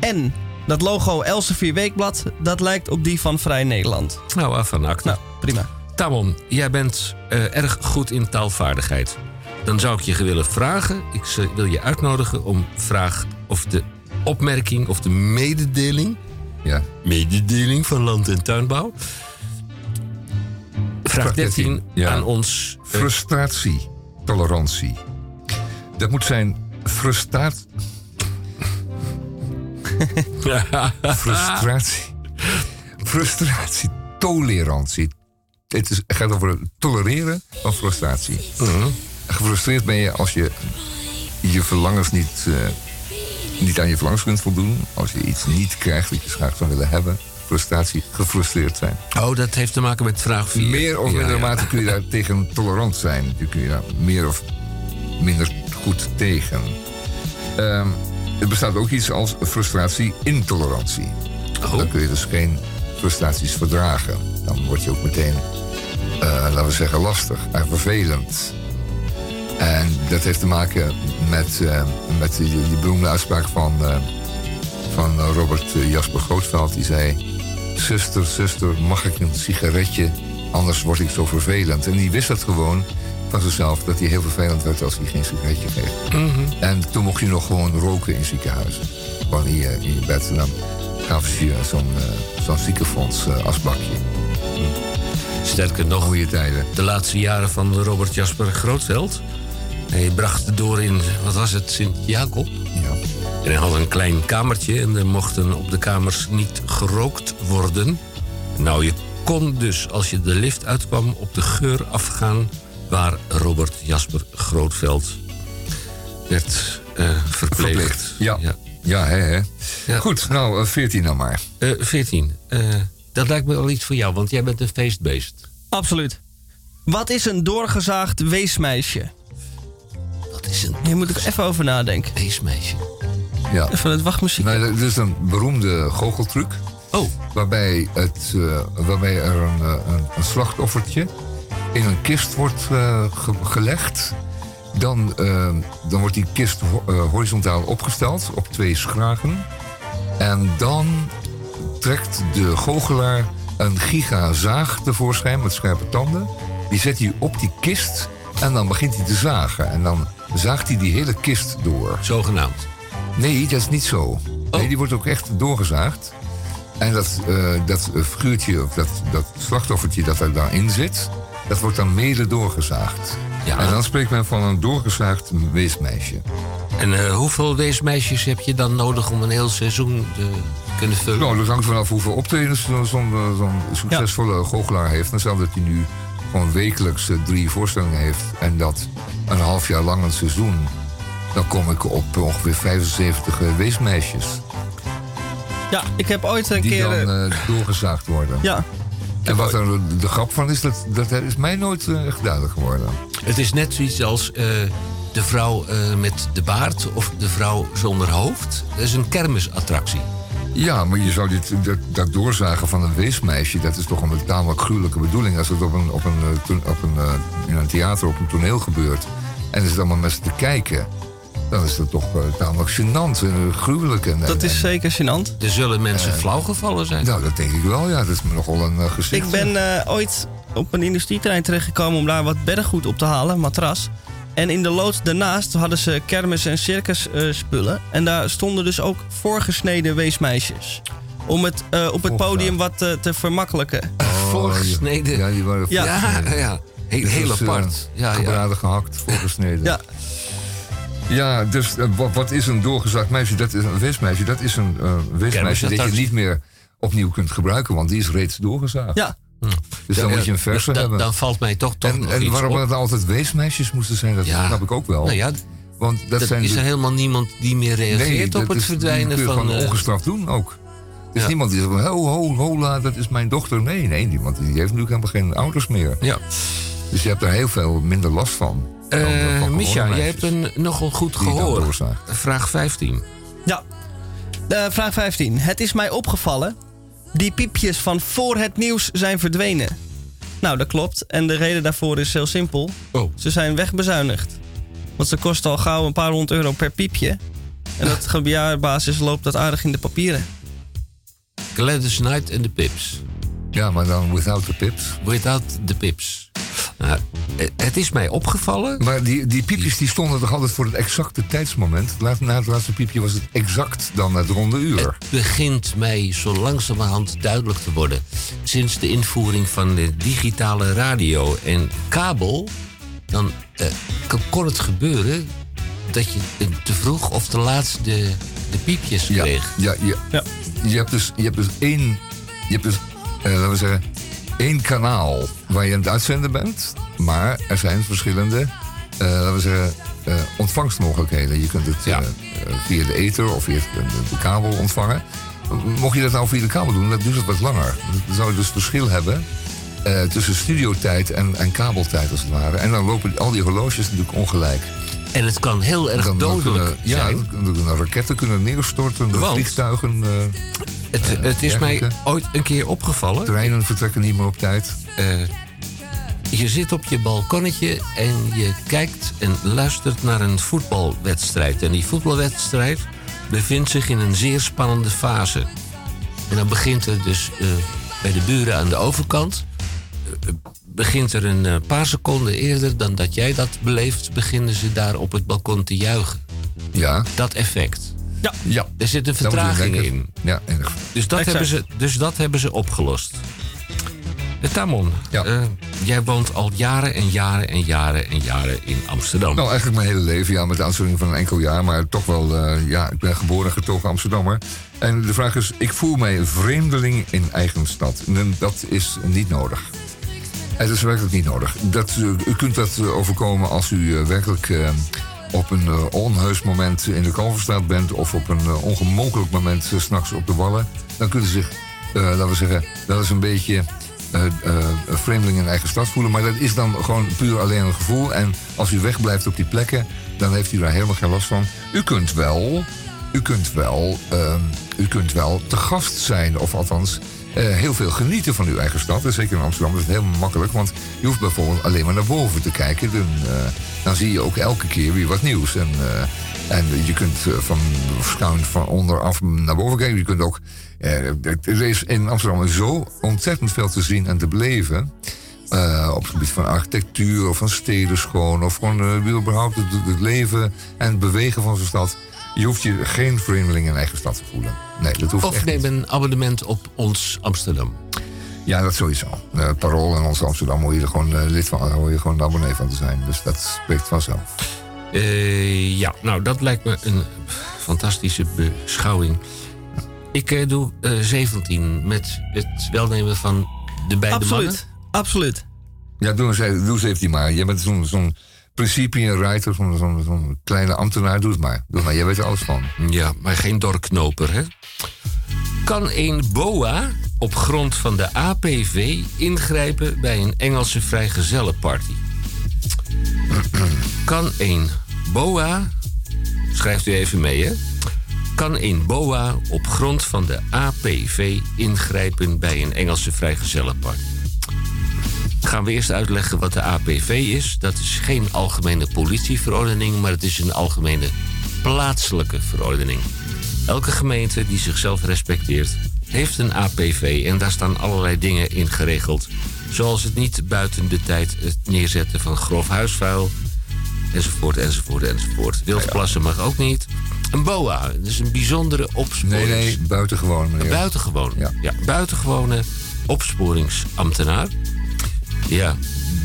En dat logo Elsevier Weekblad, dat lijkt op die van Vrij Nederland. Nou, af van acte. Nou, prima. Tamon, jij bent erg goed in taalvaardigheid. Dan zou ik je willen vragen, ik wil je uitnodigen om vraag of de opmerking of de mededeling, Ja. mededeling van land- en tuinbouw, vraag Vraag 13 13, ja. aan ons. eh, Frustratie. Tolerantie. Dat moet zijn frustraat. *laughs* Frustratie. Frustratie. Tolerantie. Het, is, gaat over het tolereren van frustratie. Gefrustreerd ben je als je je verlangens niet, eh, niet aan je verlangens kunt voldoen. Als je iets niet krijgt wat je graag zou willen hebben. Frustratie, gefrustreerd zijn. oh, dat heeft te maken met vraag 4. Meer of minder mate kun je daar *laughs* tegen tolerant zijn. Je kun je daar meer of minder goed tegen. Ehm, er bestaat ook iets als frustratie-intolerantie. Dan kun je dus geen frustraties verdragen. Dan word je ook meteen, eh, laten we zeggen, lastig en vervelend. En dat heeft te maken met, eh, met die, die beroemde uitspraak van, eh, van Robert eh, Jasper Grootveld. Die zei, zuster, zuster, mag ik een sigaretje? Anders word ik zo vervelend. En die wist dat gewoon van zichzelf, dat hij heel vervelend werd als hij geen sigaretje kreeg. En toen mocht je nog gewoon roken in ziekenhuizen. Gewoon je, in je bed. En dan gaven ze je zo'n zo'n ziekenfonds asbakje. Sterker nog, Goeie tijden. de laatste jaren van Robert Jasper Grootveld. Hij bracht door in, wat was het, Sint-Jacob? Ja. En hij had een klein kamertje en er mochten op de kamers niet gerookt worden. Nou, je kon dus als je de lift uitkwam op de geur afgaan waar Robert Jasper Grootveld werd eh, verpleegd. Verplicht. Ja. Ja, hè, hè. Ja. Goed, nou, eh, 14 dan maar. Eh, 14. Eh, dat lijkt me wel iets voor jou, want jij bent een feestbeest. Absoluut. Wat is een doorgezaagd weesmeisje? Is een Hier moet ik even over nadenken. weesmeisje? Ja. Even het wachtmuziek. Nee, dat is een beroemde goocheltruc. Oh. Waarbij, het, eh, waarbij er een, eh, een, een slachtoffertje in een kist wordt eh, ge- gelegd. Dan, dan wordt die kist ho- horizontaal opgesteld op twee schragen. En dan trekt de goochelaar een gigazaag tevoorschijn met scherpe tanden. Die zet hij op die kist en dan begint hij te zagen. En dan zaagt hij die hele kist door. Zogenaamd. Nee, dat is niet zo. Nee, die wordt ook echt doorgezaagd. En dat, eh, dat eh, figuurtje, of dat, dat slachtoffertje dat er daarin zit, dat wordt dan mede doorgezaagd. Ja. En dan spreekt men van een doorgezaagd weesmeisje. En eh, hoeveel weesmeisjes heb je dan nodig om een heel seizoen te kunnen vullen? Nou, dat hangt vanaf hoeveel optredens zo'n zo'n, eh, zo'n succesvolle goochelaar heeft. Dan stel dat hij nu gewoon wekelijks eh, drie voorstellingen heeft en dat een half jaar lang een seizoen. Dan kom ik op ongeveer 75 eh, weesmeisjes. Ja, ik heb ooit een die keer... dan eh, doorgezaagd worden. ja, En wat er de grap van is, dat, dat is mij nooit echt duidelijk geworden. Het is net zoiets als eh, de vrouw eh, met de baard of de vrouw zonder hoofd. Dat is een kermisattractie. Ja, maar je zou dit, dat, dat doorzagen van een weesmeisje, dat is toch een tamelijk gruwelijke bedoeling. Als het op een, op een, eh, op een, eh, in een theater, op een toneel gebeurt. En er zitten allemaal mensen te kijken. Dan is dat toch eh, tamelijk gênant en eh, gruwelijk. En, dat en- is zeker gênant. Er zullen mensen Eh, flauw gevallen zijn. Nou, dat denk ik wel, ja. Dat is me nogal een gezicht. Ik ben eh, ooit op een industrieterrein terechtgekomen om daar wat beddengoed op te halen, matras. En in de loods daarnaast hadden ze kermis- en circusspullen. spullen en daar stonden dus ook voorgesneden weesmeisjes. Om het eh, op het podium wat eh, te vermakkelijken. Voorgesneden. Ja, die waren Ja. voorgesneden. Ja, ja. Heel, dat eh, apart. Ja, ja. gebraden, gehakt, voorgesneden. Ja. Ja, dus eh, wat, is een doorgezaagd meisje? Dat is een weesmeisje. Dat is een eh weesmeisje dat je Kermisattractie. niet meer opnieuw kunt gebruiken, want die is reeds doorgezaagd. Ja. Dus dan moet je een verse dan- hebben. Dan valt mij toch, toch en nog en iets waarom op. het altijd weesmeisjes moesten zijn, dat Ja. snap ik ook wel. Nou ja, want dat, dat zijn is de- er helemaal niemand die meer reageert nee, op dat het is- verdwijnen die kun je van... gewoon eh, ongestraft doen ook. Er is Ja. niemand die zegt van, ho, ho, hola, dat is mijn dochter. Nee, nee, die- want die heeft natuurlijk helemaal geen ouders meer. Ja. Dus je hebt er heel veel minder last van. Eh, van Misha, jij hebt een nogal goed die dan gehoor. doorzaagt. Vraag 15. Ja. Vraag 15. Het is mij opgevallen. Die piepjes van voor het nieuws zijn verdwenen. Nou, dat klopt. En de reden daarvoor is heel simpel. Oh. Ze zijn wegbezuinigd. Want ze kosten al gauw een paar honderd euro per piepje. En dat op jaarbasis loopt dat aardig in de papieren. Gladys Knight en de Pips. Ja, maar dan without the pips. Without the Pips. Nou, eh, het is mij opgevallen. Maar die, die piepjes die stonden toch altijd voor het exacte tijdsmoment. Laat- Na het laatste piepje was het exact dan het ronde uur. Het begint mij zo langzamerhand duidelijk te worden. Sinds de invoering van de digitale radio en kabel... dan eh, kon het gebeuren dat je te vroeg of te laat de, de piepjes Ja, kreeg. ja, ja. Je, hebt dus, je hebt dus één, je hebt dus, eh, laten we zeggen, één kanaal waar je aan het uitzenden bent. Maar er zijn verschillende, eh, laten we zeggen, eh, ontvangstmogelijkheden. Je kunt het eh, eh, via de ether of via de, kabel ontvangen. Mocht je dat nou via de kabel doen, dan duurt het wat langer. Dan zou je dus verschil hebben tussen studiotijd en, en kabeltijd als het ware. En dan lopen al die horloges natuurlijk ongelijk. En het kan heel erg dodelijk kunnen- ja, zijn. raketten kunnen neerstorten, Want- vliegtuigen. eh, Het, eh, het is mij ooit een keer opgevallen. Treinen vertrekken niet meer op tijd. Eh, je zit op je balkonnetje en je kijkt en luistert naar een voetbalwedstrijd. En die voetbalwedstrijd bevindt zich in een zeer spannende fase. En dan begint er dus bij de buren aan de overkant... begint er een eh, paar seconden eerder dan dat jij dat beleeft... beginnen ze daar op het balkon te juichen. Ja. Dat effect. Ja. ja. Er zit een vertraging in. Ja, en- Dus dat, Exact. hebben ze, dus dat hebben ze opgelost. Eh, Tamon, eh, jij woont al jaren en jaren en jaren en jaren in Amsterdam. Nou, eigenlijk mijn hele leven, ja, met de uitzondering van een enkel jaar. Maar toch wel, eh, ja, ik ben geboren en getogen Amsterdammer. En de vraag is, ik voel mij vreemdeling in eigen stad. En dat is niet nodig. Het is werkelijk niet nodig. Dat, eh, u kunt dat eh, overkomen als u eh, werkelijk op een onheus moment in de Kalverstraat bent... of op een ongemogelijk moment s'nachts op de Wallen. Dan kunt u zich, laten we zeggen, wel eens een beetje eh, vreemdeling in eigen stad voelen. Maar dat is dan gewoon puur alleen een gevoel. En als u wegblijft op die plekken, dan heeft u daar helemaal geen last van. U kunt wel, u kunt wel, ehm, u kunt wel te gast zijn. Of althans, eh, heel veel genieten van uw eigen stad. En zeker in Amsterdam is het heel makkelijk. Want je hoeft bijvoorbeeld alleen maar naar boven te kijken. Dan, eh, dan zie je ook elke keer weer wat nieuws. En, eh, en je kunt van, schuin van onderaf naar boven kijken. Je kunt ook... er is in Amsterdam zo ontzettend veel te zien en te beleven. Op het gebied van architectuur of van steden schoon. Of gewoon eh, überhaupt het, het leven en het bewegen van zo'n stad. Je hoeft je geen vreemdeling in eigen stad te voelen. Nee, dat hoeft Of echt neem niet. een abonnement op ons Amsterdam. Ja, dat sowieso. Eh Parool en ons Amsterdam hoor je er gewoon eh, lid van, hoor je gewoon een abonnee van te zijn. Dus dat spreekt vanzelf. Eh, ja, nou, dat lijkt me een fantastische beschouwing. Ik eh, doe eh, 17 met het welnemen van de beide Absoluut. mannen. Absoluut. Ja, doe, doe eens even maar. Jij bent zo'n zo'n principie-writer, zo'n zo'n zo'n kleine ambtenaar. Doe het maar. Doe maar. Jij weet er alles van. Ja, maar geen dorknoper, hè? Kan een BOA op grond van de APV ingrijpen bij een Engelse vrijgezellenparty? Kan een BOA, schrijft u even mee, hè? Kan een BOA op grond van de APV ingrijpen bij een Engelse vrijgezellenparty? Gaan we eerst uitleggen wat de APV is. Dat is geen algemene politieverordening, maar het is een algemene plaatselijke verordening. Elke gemeente die zichzelf respecteert, heeft een APV en daar staan allerlei dingen in geregeld. Zoals het niet buiten de tijd het neerzetten van grof huisvuil, enzovoort, enzovoort, enzovoort. Wildplassen mag ook niet. Een BOA, dat is een bijzondere opsporings... Nee, nee, buitengewoon. meneer. Buitengewoon. Ja. buitengewone opsporingsambtenaar. Ja,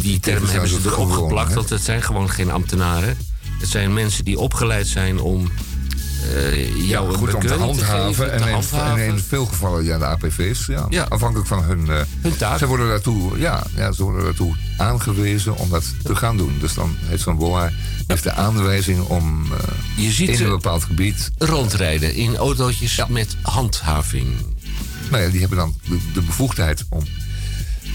die term hebben ze erop geplakt, want het zijn gewoon geen ambtenaren. Het zijn mensen die opgeleid zijn om eh jou een goed om te handhaven. geven, en, te in, en in veel gevallen, ja, de APV's, ja, Ja. afhankelijk van hun, eh, Hun taak. Ze worden, daartoe, ja, ja, ze worden daartoe aangewezen om dat te gaan doen. Dus dan heeft zo'n BOA heeft de aanwijzing om eh, Je ziet in een bepaald gebied... rondrijden in autootjes met handhaving. Nou ja, die hebben dan de, de bevoegdheid om,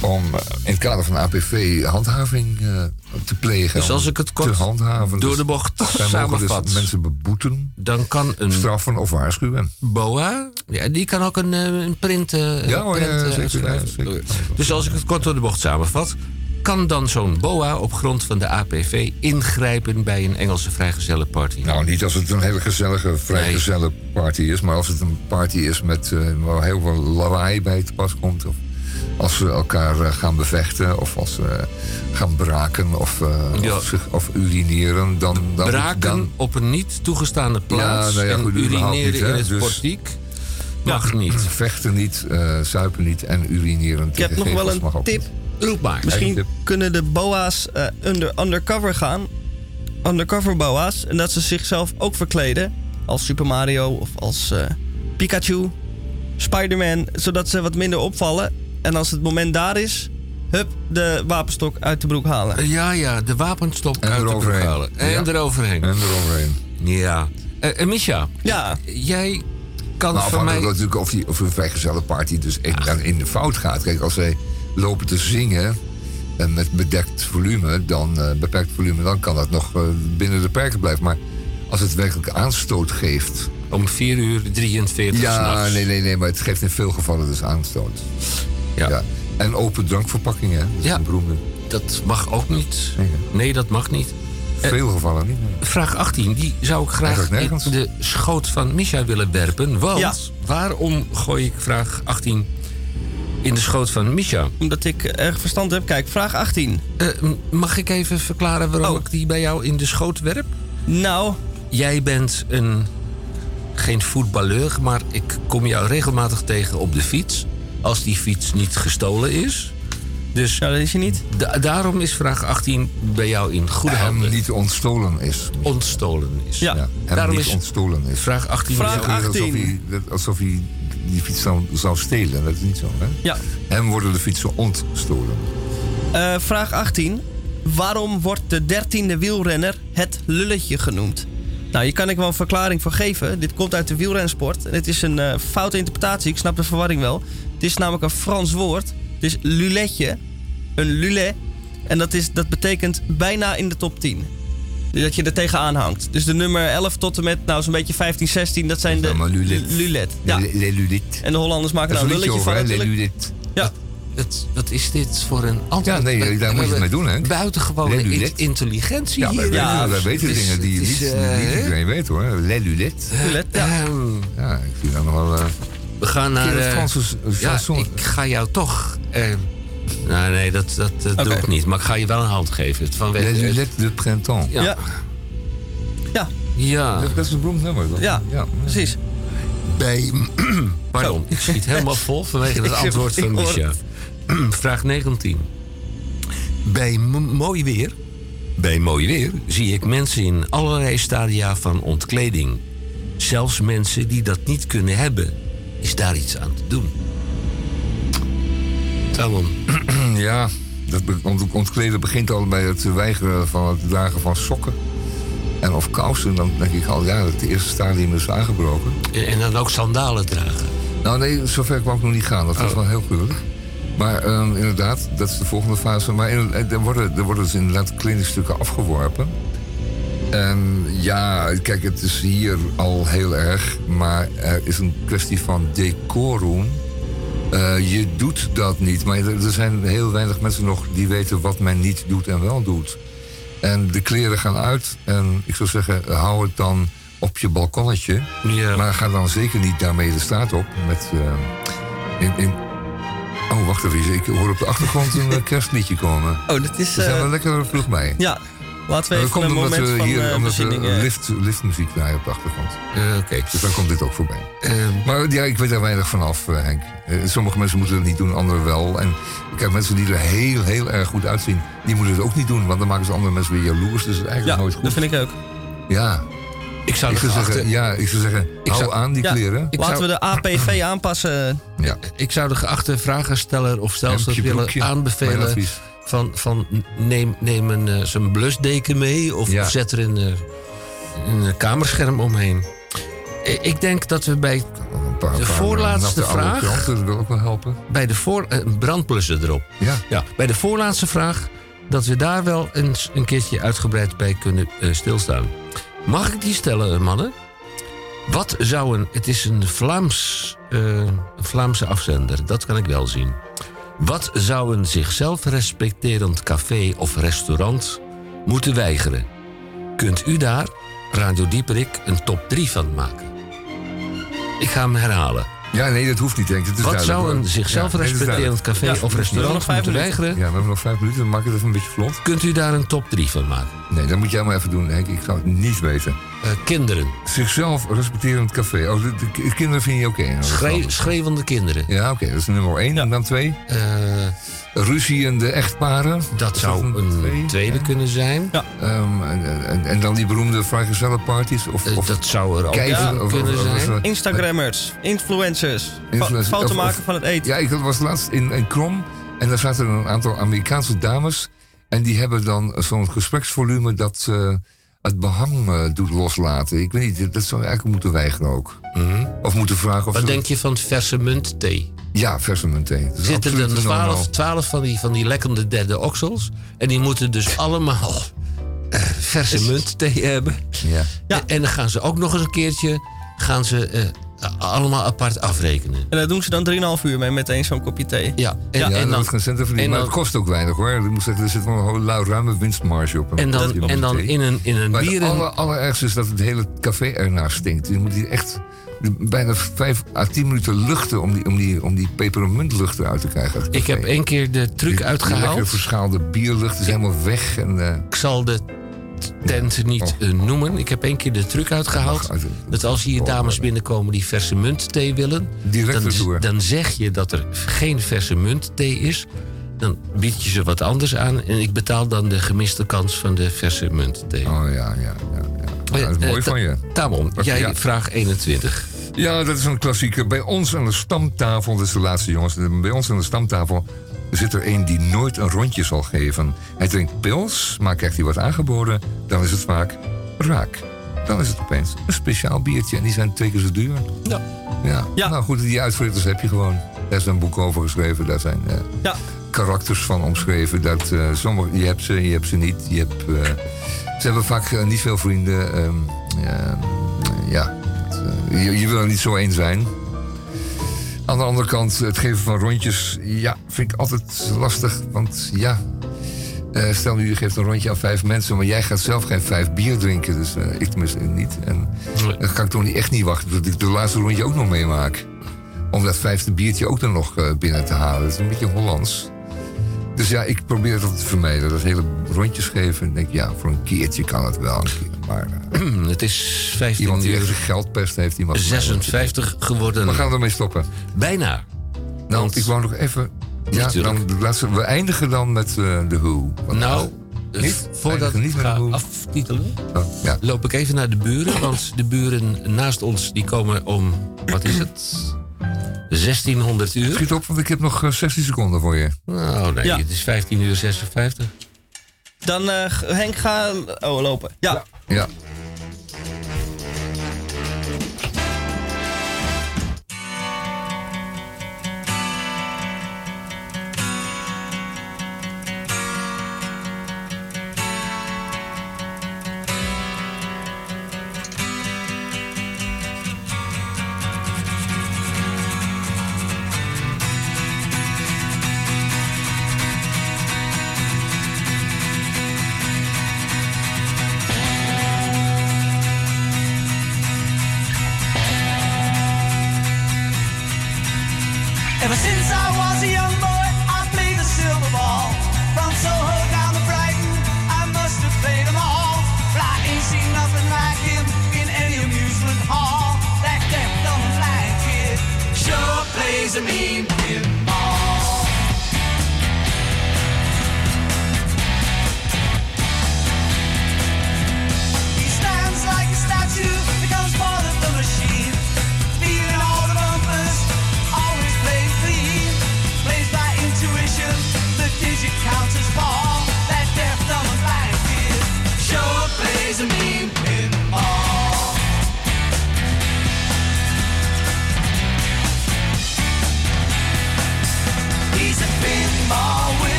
om eh, in het kader van APV handhaving eh, te plegen. Dus als ik het kort handhaven. door Dus de bocht mogen samenvat. dus mensen beboeten, Dan kan een straffen of waarschuwen. BOA, ja, die kan ook een, eh, een print, eh, Ja, hoor, print, ja, zeker, uitschrijven. ja, zeker. Dus als ik het kort door de bocht samenvat... kan dan zo'n BOA op grond van de APV ingrijpen bij een Engelse vrijgezellenparty? Nou, niet als het een hele gezellige, vrijgezelle party is. Maar als het een party is met waar heel veel lawaai bij te pas komt. Of als ze elkaar eh, gaan bevechten. Of als ze gaan braken. Of, eh, Ja. of, zich- of urineren. Dan, dan, Braken dan, op een niet toegestaande plaats nou ja, en goed, urineren niet, in het dus- portiek mag niet. *clears throat* vechten niet, eh zuipen niet en urineren. Ik heb nog wel een tip. niet. Roep maar. Misschien kunnen de boa's eh, under, undercover gaan. Undercover boa's. En dat ze zichzelf ook verkleden. Als Super Mario of als eh, Pikachu. Spider-Man. Zodat ze wat minder opvallen. En als het moment daar is... Hup, de wapenstok uit de broek halen. Ja, ja, de wapenstok En uit de broek eroverheen. halen. En Ja. eroverheen. En eroverheen. Ja. Eh eh, Misha, Ja, jij kan Nou, voor mij... natuurlijk of, die, of een vrijgezelle party dus echt dan in de fout gaat. Kijk, als zij lopen te zingen en met bedekt volume, dan eh, beperkt volume, dan kan dat nog eh, binnen de perken blijven. Maar als het werkelijk aanstoot geeft. Om 4 uur 43 Ja, nee, nee, nee, maar het geeft in veel gevallen dus aanstoot. Ja. En open drankverpakkingen, hè? dat is Ja. een beroemde. Dat mag ook niet. Nee, Nee, dat mag niet. Veel gevallen niet. nee. Vraag 18, die zou ik graag in de schoot van Misha willen werpen. Want Ja. waarom gooi ik vraag 18 in de schoot van Misha? omdat ik erg verstand heb. Kijk, vraag 18. Eh, mag ik even verklaren waarom Oh. ik die bij jou in de schoot werp? Nou, Jij bent een, geen voetballeur, maar ik kom jou regelmatig tegen op de fiets. Als die fiets niet gestolen is. Dus ja, dat is je niet. da- daarom is vraag 18 bij jou in goede Hem handen. niet ontstolen is. ontstolen is. Ja. Ja, hem Daarom niet is ontstolen is. vraag 18 Vraag bij jou- Alsof 18. hij, dat- alsof hij die fiets zou, zou stelen. Dat is niet zo, hè? Ja. Hem worden de fietsen ontstolen. Eh, vraag 18. Waarom wordt de dertiende wielrenner het lulletje genoemd? Nou, hier kan ik wel een verklaring voor geven. Dit komt uit de wielrensport. En het is een eh, foute interpretatie. Ik snap de verwarring wel. Het is namelijk een Frans woord. Het is luletje. Een lulet. En dat, is, dat betekent bijna in de top 10. Dus dat je er tegenaan hangt. Dus de nummer 11 tot en met nou zo'n beetje 15, 16, dat zijn de maar lulet. lulet. Ja. Le, le lulet. En de Hollanders maken daar is een lulletje van? Le lulet. Ja. Wat is dit voor een antwoord? Ja, nee, daar moet je het mee doen, hè? Buitengewone Le in- lulet. intelligentie Ja, wij hier. weten, wij weten dingen die het niet, eh, niet iedereen weet, hoor. Le lulet. Lulet, ja. Ehm, Ja, ik vind dat nog wel... eh, we gaan naar... Franse ja, ik ga jou toch... eh, nou, nee, dat, dat, dat doe ik niet. Maar ik ga je wel een hand geven. Vanwege, de printemps. Ja. Ja. Ja, Ja. Dat is een beroemd nummer. toch? ja, precies. Bij... *clears throat* Pardon, ik schiet helemaal vol vanwege *laughs* het antwoord van Micha. *clears throat* Vraag 19. Bij mooi weer... Bij mooi weer zie ik mensen in allerlei stadia van ontkleding. Zelfs mensen die dat niet kunnen hebben. Is daar iets aan te doen? Tamon. *clears throat* Ja, dat ontkleden begint al bij het weigeren van het dragen van sokken. En of kousen, dan denk ik al, ja, het eerste stadium is aangebroken. En dan ook sandalen dragen. Nou nee, zover kwam ik nog niet gaan. Dat was Oh. wel heel gruwelijk. Maar ehm, inderdaad, dat is de volgende fase. Maar in- er, worden, er worden dus inderdaad kledingstukken afgeworpen. En ja, kijk, het is hier al heel erg. Maar er is een kwestie van decorum. Eh, je doet dat niet. Maar er, zijn heel weinig mensen nog die weten wat men niet doet en wel doet. En de kleren gaan uit. En ik zou zeggen, hou het dan op je balkonnetje. Maar ga dan zeker niet daarmee de straat op. Met, eh, in, in... Oh, wacht even. Ik hoor op de achtergrond een eh, kerstliedje komen. Oh, dat is... We zijn wel lekker vroeg bij. ja, laten we even komt een omdat moment we van hier eh, omdat we bezinning... eh, lift, liftmuziek draaien op de achtergrond. Eh, Oké. Dus dan komt dit ook voorbij. Ehm, Maar ja, ik weet daar weinig van af, eh, Henk. Eh, sommige mensen moeten het niet doen, anderen wel. En ik heb mensen die er heel, heel erg goed uitzien, die moeten het ook niet doen. Want dan maken ze andere mensen weer jaloers. Dus het is eigenlijk ja, nooit goed. dat vind ik ook. Ja, ik zou ik geachte, zeggen, ja, ik zou zeggen hou zou- aan die Ja. kleren. Ik Laten zou- we de APV aanpassen. Ja. ik zou de geachte vragensteller of Hemdje, willen aanbevelen... van, van neem, neem een, eh, zo'n blusdeken mee of Ja. zet er een, eh, een eh, kamerscherm omheen. Ik denk dat we bij, Een paar, De paar voorlaatste vraag. ook wel helpen. bij de voor, een brandblusser erop. Ja. Ja, bij de voorlaatste vraag dat we daar wel eens een keertje uitgebreid bij kunnen stilstaan. Mag ik die stellen, mannen? Wat zou een. Het is een Vlaams, een Vlaamse afzender, dat kan ik wel zien. Wat zou een zichzelf respecterend café of restaurant moeten weigeren? Kunt u daar, Radio Dieperik, een top 3 van maken? Ik ga hem herhalen. Ja, nee, dat hoeft niet, denk ik. Het is Wat zou een zichzelf Ja, respecterend café Ja, of restaurant moeten minuten. weigeren? Ja, we hebben nog vijf minuten, dan maak ik het even een beetje vlot. Kunt u daar een top 3 van maken? Nee, dat moet jij maar even doen, Henk. Ik zou het niet weten. Eh, kinderen. Zichzelf respecterend café. Oh, de, de kinderen vind je oké. geval. schreeuwende kinderen. Ja, oké, dat is nummer één. En dan twee. Eh, Ruziende echtparen. dat zou dat een een twee? tweede Ja. kunnen zijn. Ehm, en, en, en dan die beroemde vrijgezellenparties. Of, Eh, of dat zou er ook of- kunnen of- zijn. of- Instagrammers, influencers, Influencers, foto of- maken van het eten. Ja, ik was laatst in, in Krom. En daar zaten een aantal Amerikaanse dames. En die hebben dan zo'n gespreksvolume dat eh, het behang eh, doet loslaten. Ik weet niet, dat zou eigenlijk moeten weigeren ook. Of moeten vragen of Wat denk je van verse munt thee? Ja, verse munt thee. Dat is Zitten er absoluut twaalf, normaal. twaalf van, die, van die lekkende derde oksels. En die moeten dus allemaal eh, verse munt thee hebben. Ja. Ja. En, en dan gaan ze ook nog eens een keertje... gaan ze eh, allemaal apart afrekenen. En daar doen ze dan 3,5 uur mee met één zo'n kopje thee. Ja, en, Ja, en en dan, dat geen centen verdienen. en Maar dan- het kost ook weinig hoor. Ik moet zeggen, er zit wel een ruime winstmarge op. een en kopje dan, en dan thee. in een, in een Maar het aller, allerergste is dat het hele café ernaar stinkt. Je moet hier echt bijna vijf à tien minuten luchten om die, om die, om die pepermuntlucht eruit te krijgen. Ik heb één keer de truc Die- Die uitgehaald. verschaalde bierlucht is helemaal weg. En, eh, Ik zal de tent niet eh, noemen. Ik heb één keer de truc uitgehaald. Dat als hier Oh, dames binnenkomen die verse muntthee willen... Direct dan, dan zeg je dat er geen verse muntthee is. Dan bied je ze wat anders aan. En ik betaal dan de gemiste kans van de verse muntthee. Oh ja, ja, ja. ja. Ja, dat is Eh, mooi eh, van je. Tamon, jij ja. vraag 21. Ja, dat is een klassieker. Bij ons aan de stamtafel, dat is de laatste jongens. Bij ons aan de stamtafel zit er een die nooit een rondje zal geven. Hij drinkt pils, maar krijgt hij wat aangeboden, dan is het vaak raak. Dan is het opeens een speciaal biertje en die zijn twee keer zo duur. Ja. Ja, Ja. nou goed, die uitvritters heb je gewoon. Daar is een boek over geschreven. Daar zijn eh, karakters van omschreven. Dat, eh, sommige, je hebt ze, je hebt ze niet. Je hebt, eh, ze hebben vaak niet veel vrienden. ehm, ehm, ja, je, je wil er niet zo één zijn. Aan de andere kant, het geven van rondjes, ja, vind ik altijd lastig. Want ja, eh, stel nu je geeft een rondje aan vijf mensen, maar jij gaat zelf geen vijf bier drinken. Dus eh, ik tenminste niet. En dan kan ik toch niet, echt niet wachten tot ik de laatste rondje ook nog meemaak. Om dat vijfde biertje ook er nog eh, binnen te halen. Dat is een beetje Hollands. Dus ja, ik probeer altijd te vermijden. Dat hele rondjes geven. En denk, ja, voor een keertje kan het wel. Een maar eh, *clears throat* Het is 15 iemand die uur even geldpest heeft, die mag 56 geworden. We gaan ermee stoppen. Bijna. Nou, ik wou nog even... Ja, dan, laten we, we eindigen dan met eh, de Who. Want- Nou, Niet? voordat Eindigen ik ga Who. aftitelen, Oh, ja. loop ik even naar de buren. Want de buren naast ons die komen om, wat is het? 1600 uur. Schiet op, want ik heb nog eh, 16 seconden voor je. Nou, nee, Ja. het is 15 uur 56. Dan eh, Henk, ga oh, lopen. Ja. Ja.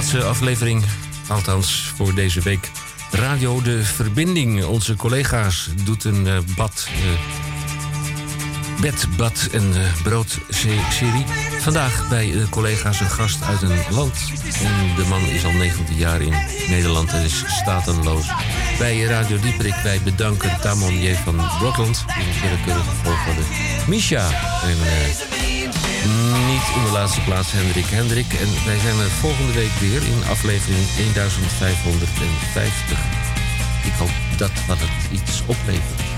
Laatste aflevering, althans voor deze week. Radio De Verbinding. Onze collega's doet een eh, bad, eh, bed, bad en eh, brood-serie. Vandaag bij de collega's een gast uit een land. En de man is al 19 jaar in Nederland en is statenloos. Bij Radio Dieperik wij bedanken Tamon J. van. In het willekeurige volgorde. Misha en... niet in de laatste plaats Hendrik Hendrik. En wij zijn er volgende week weer in aflevering 1550. Ik hoop dat wat het iets oplevert.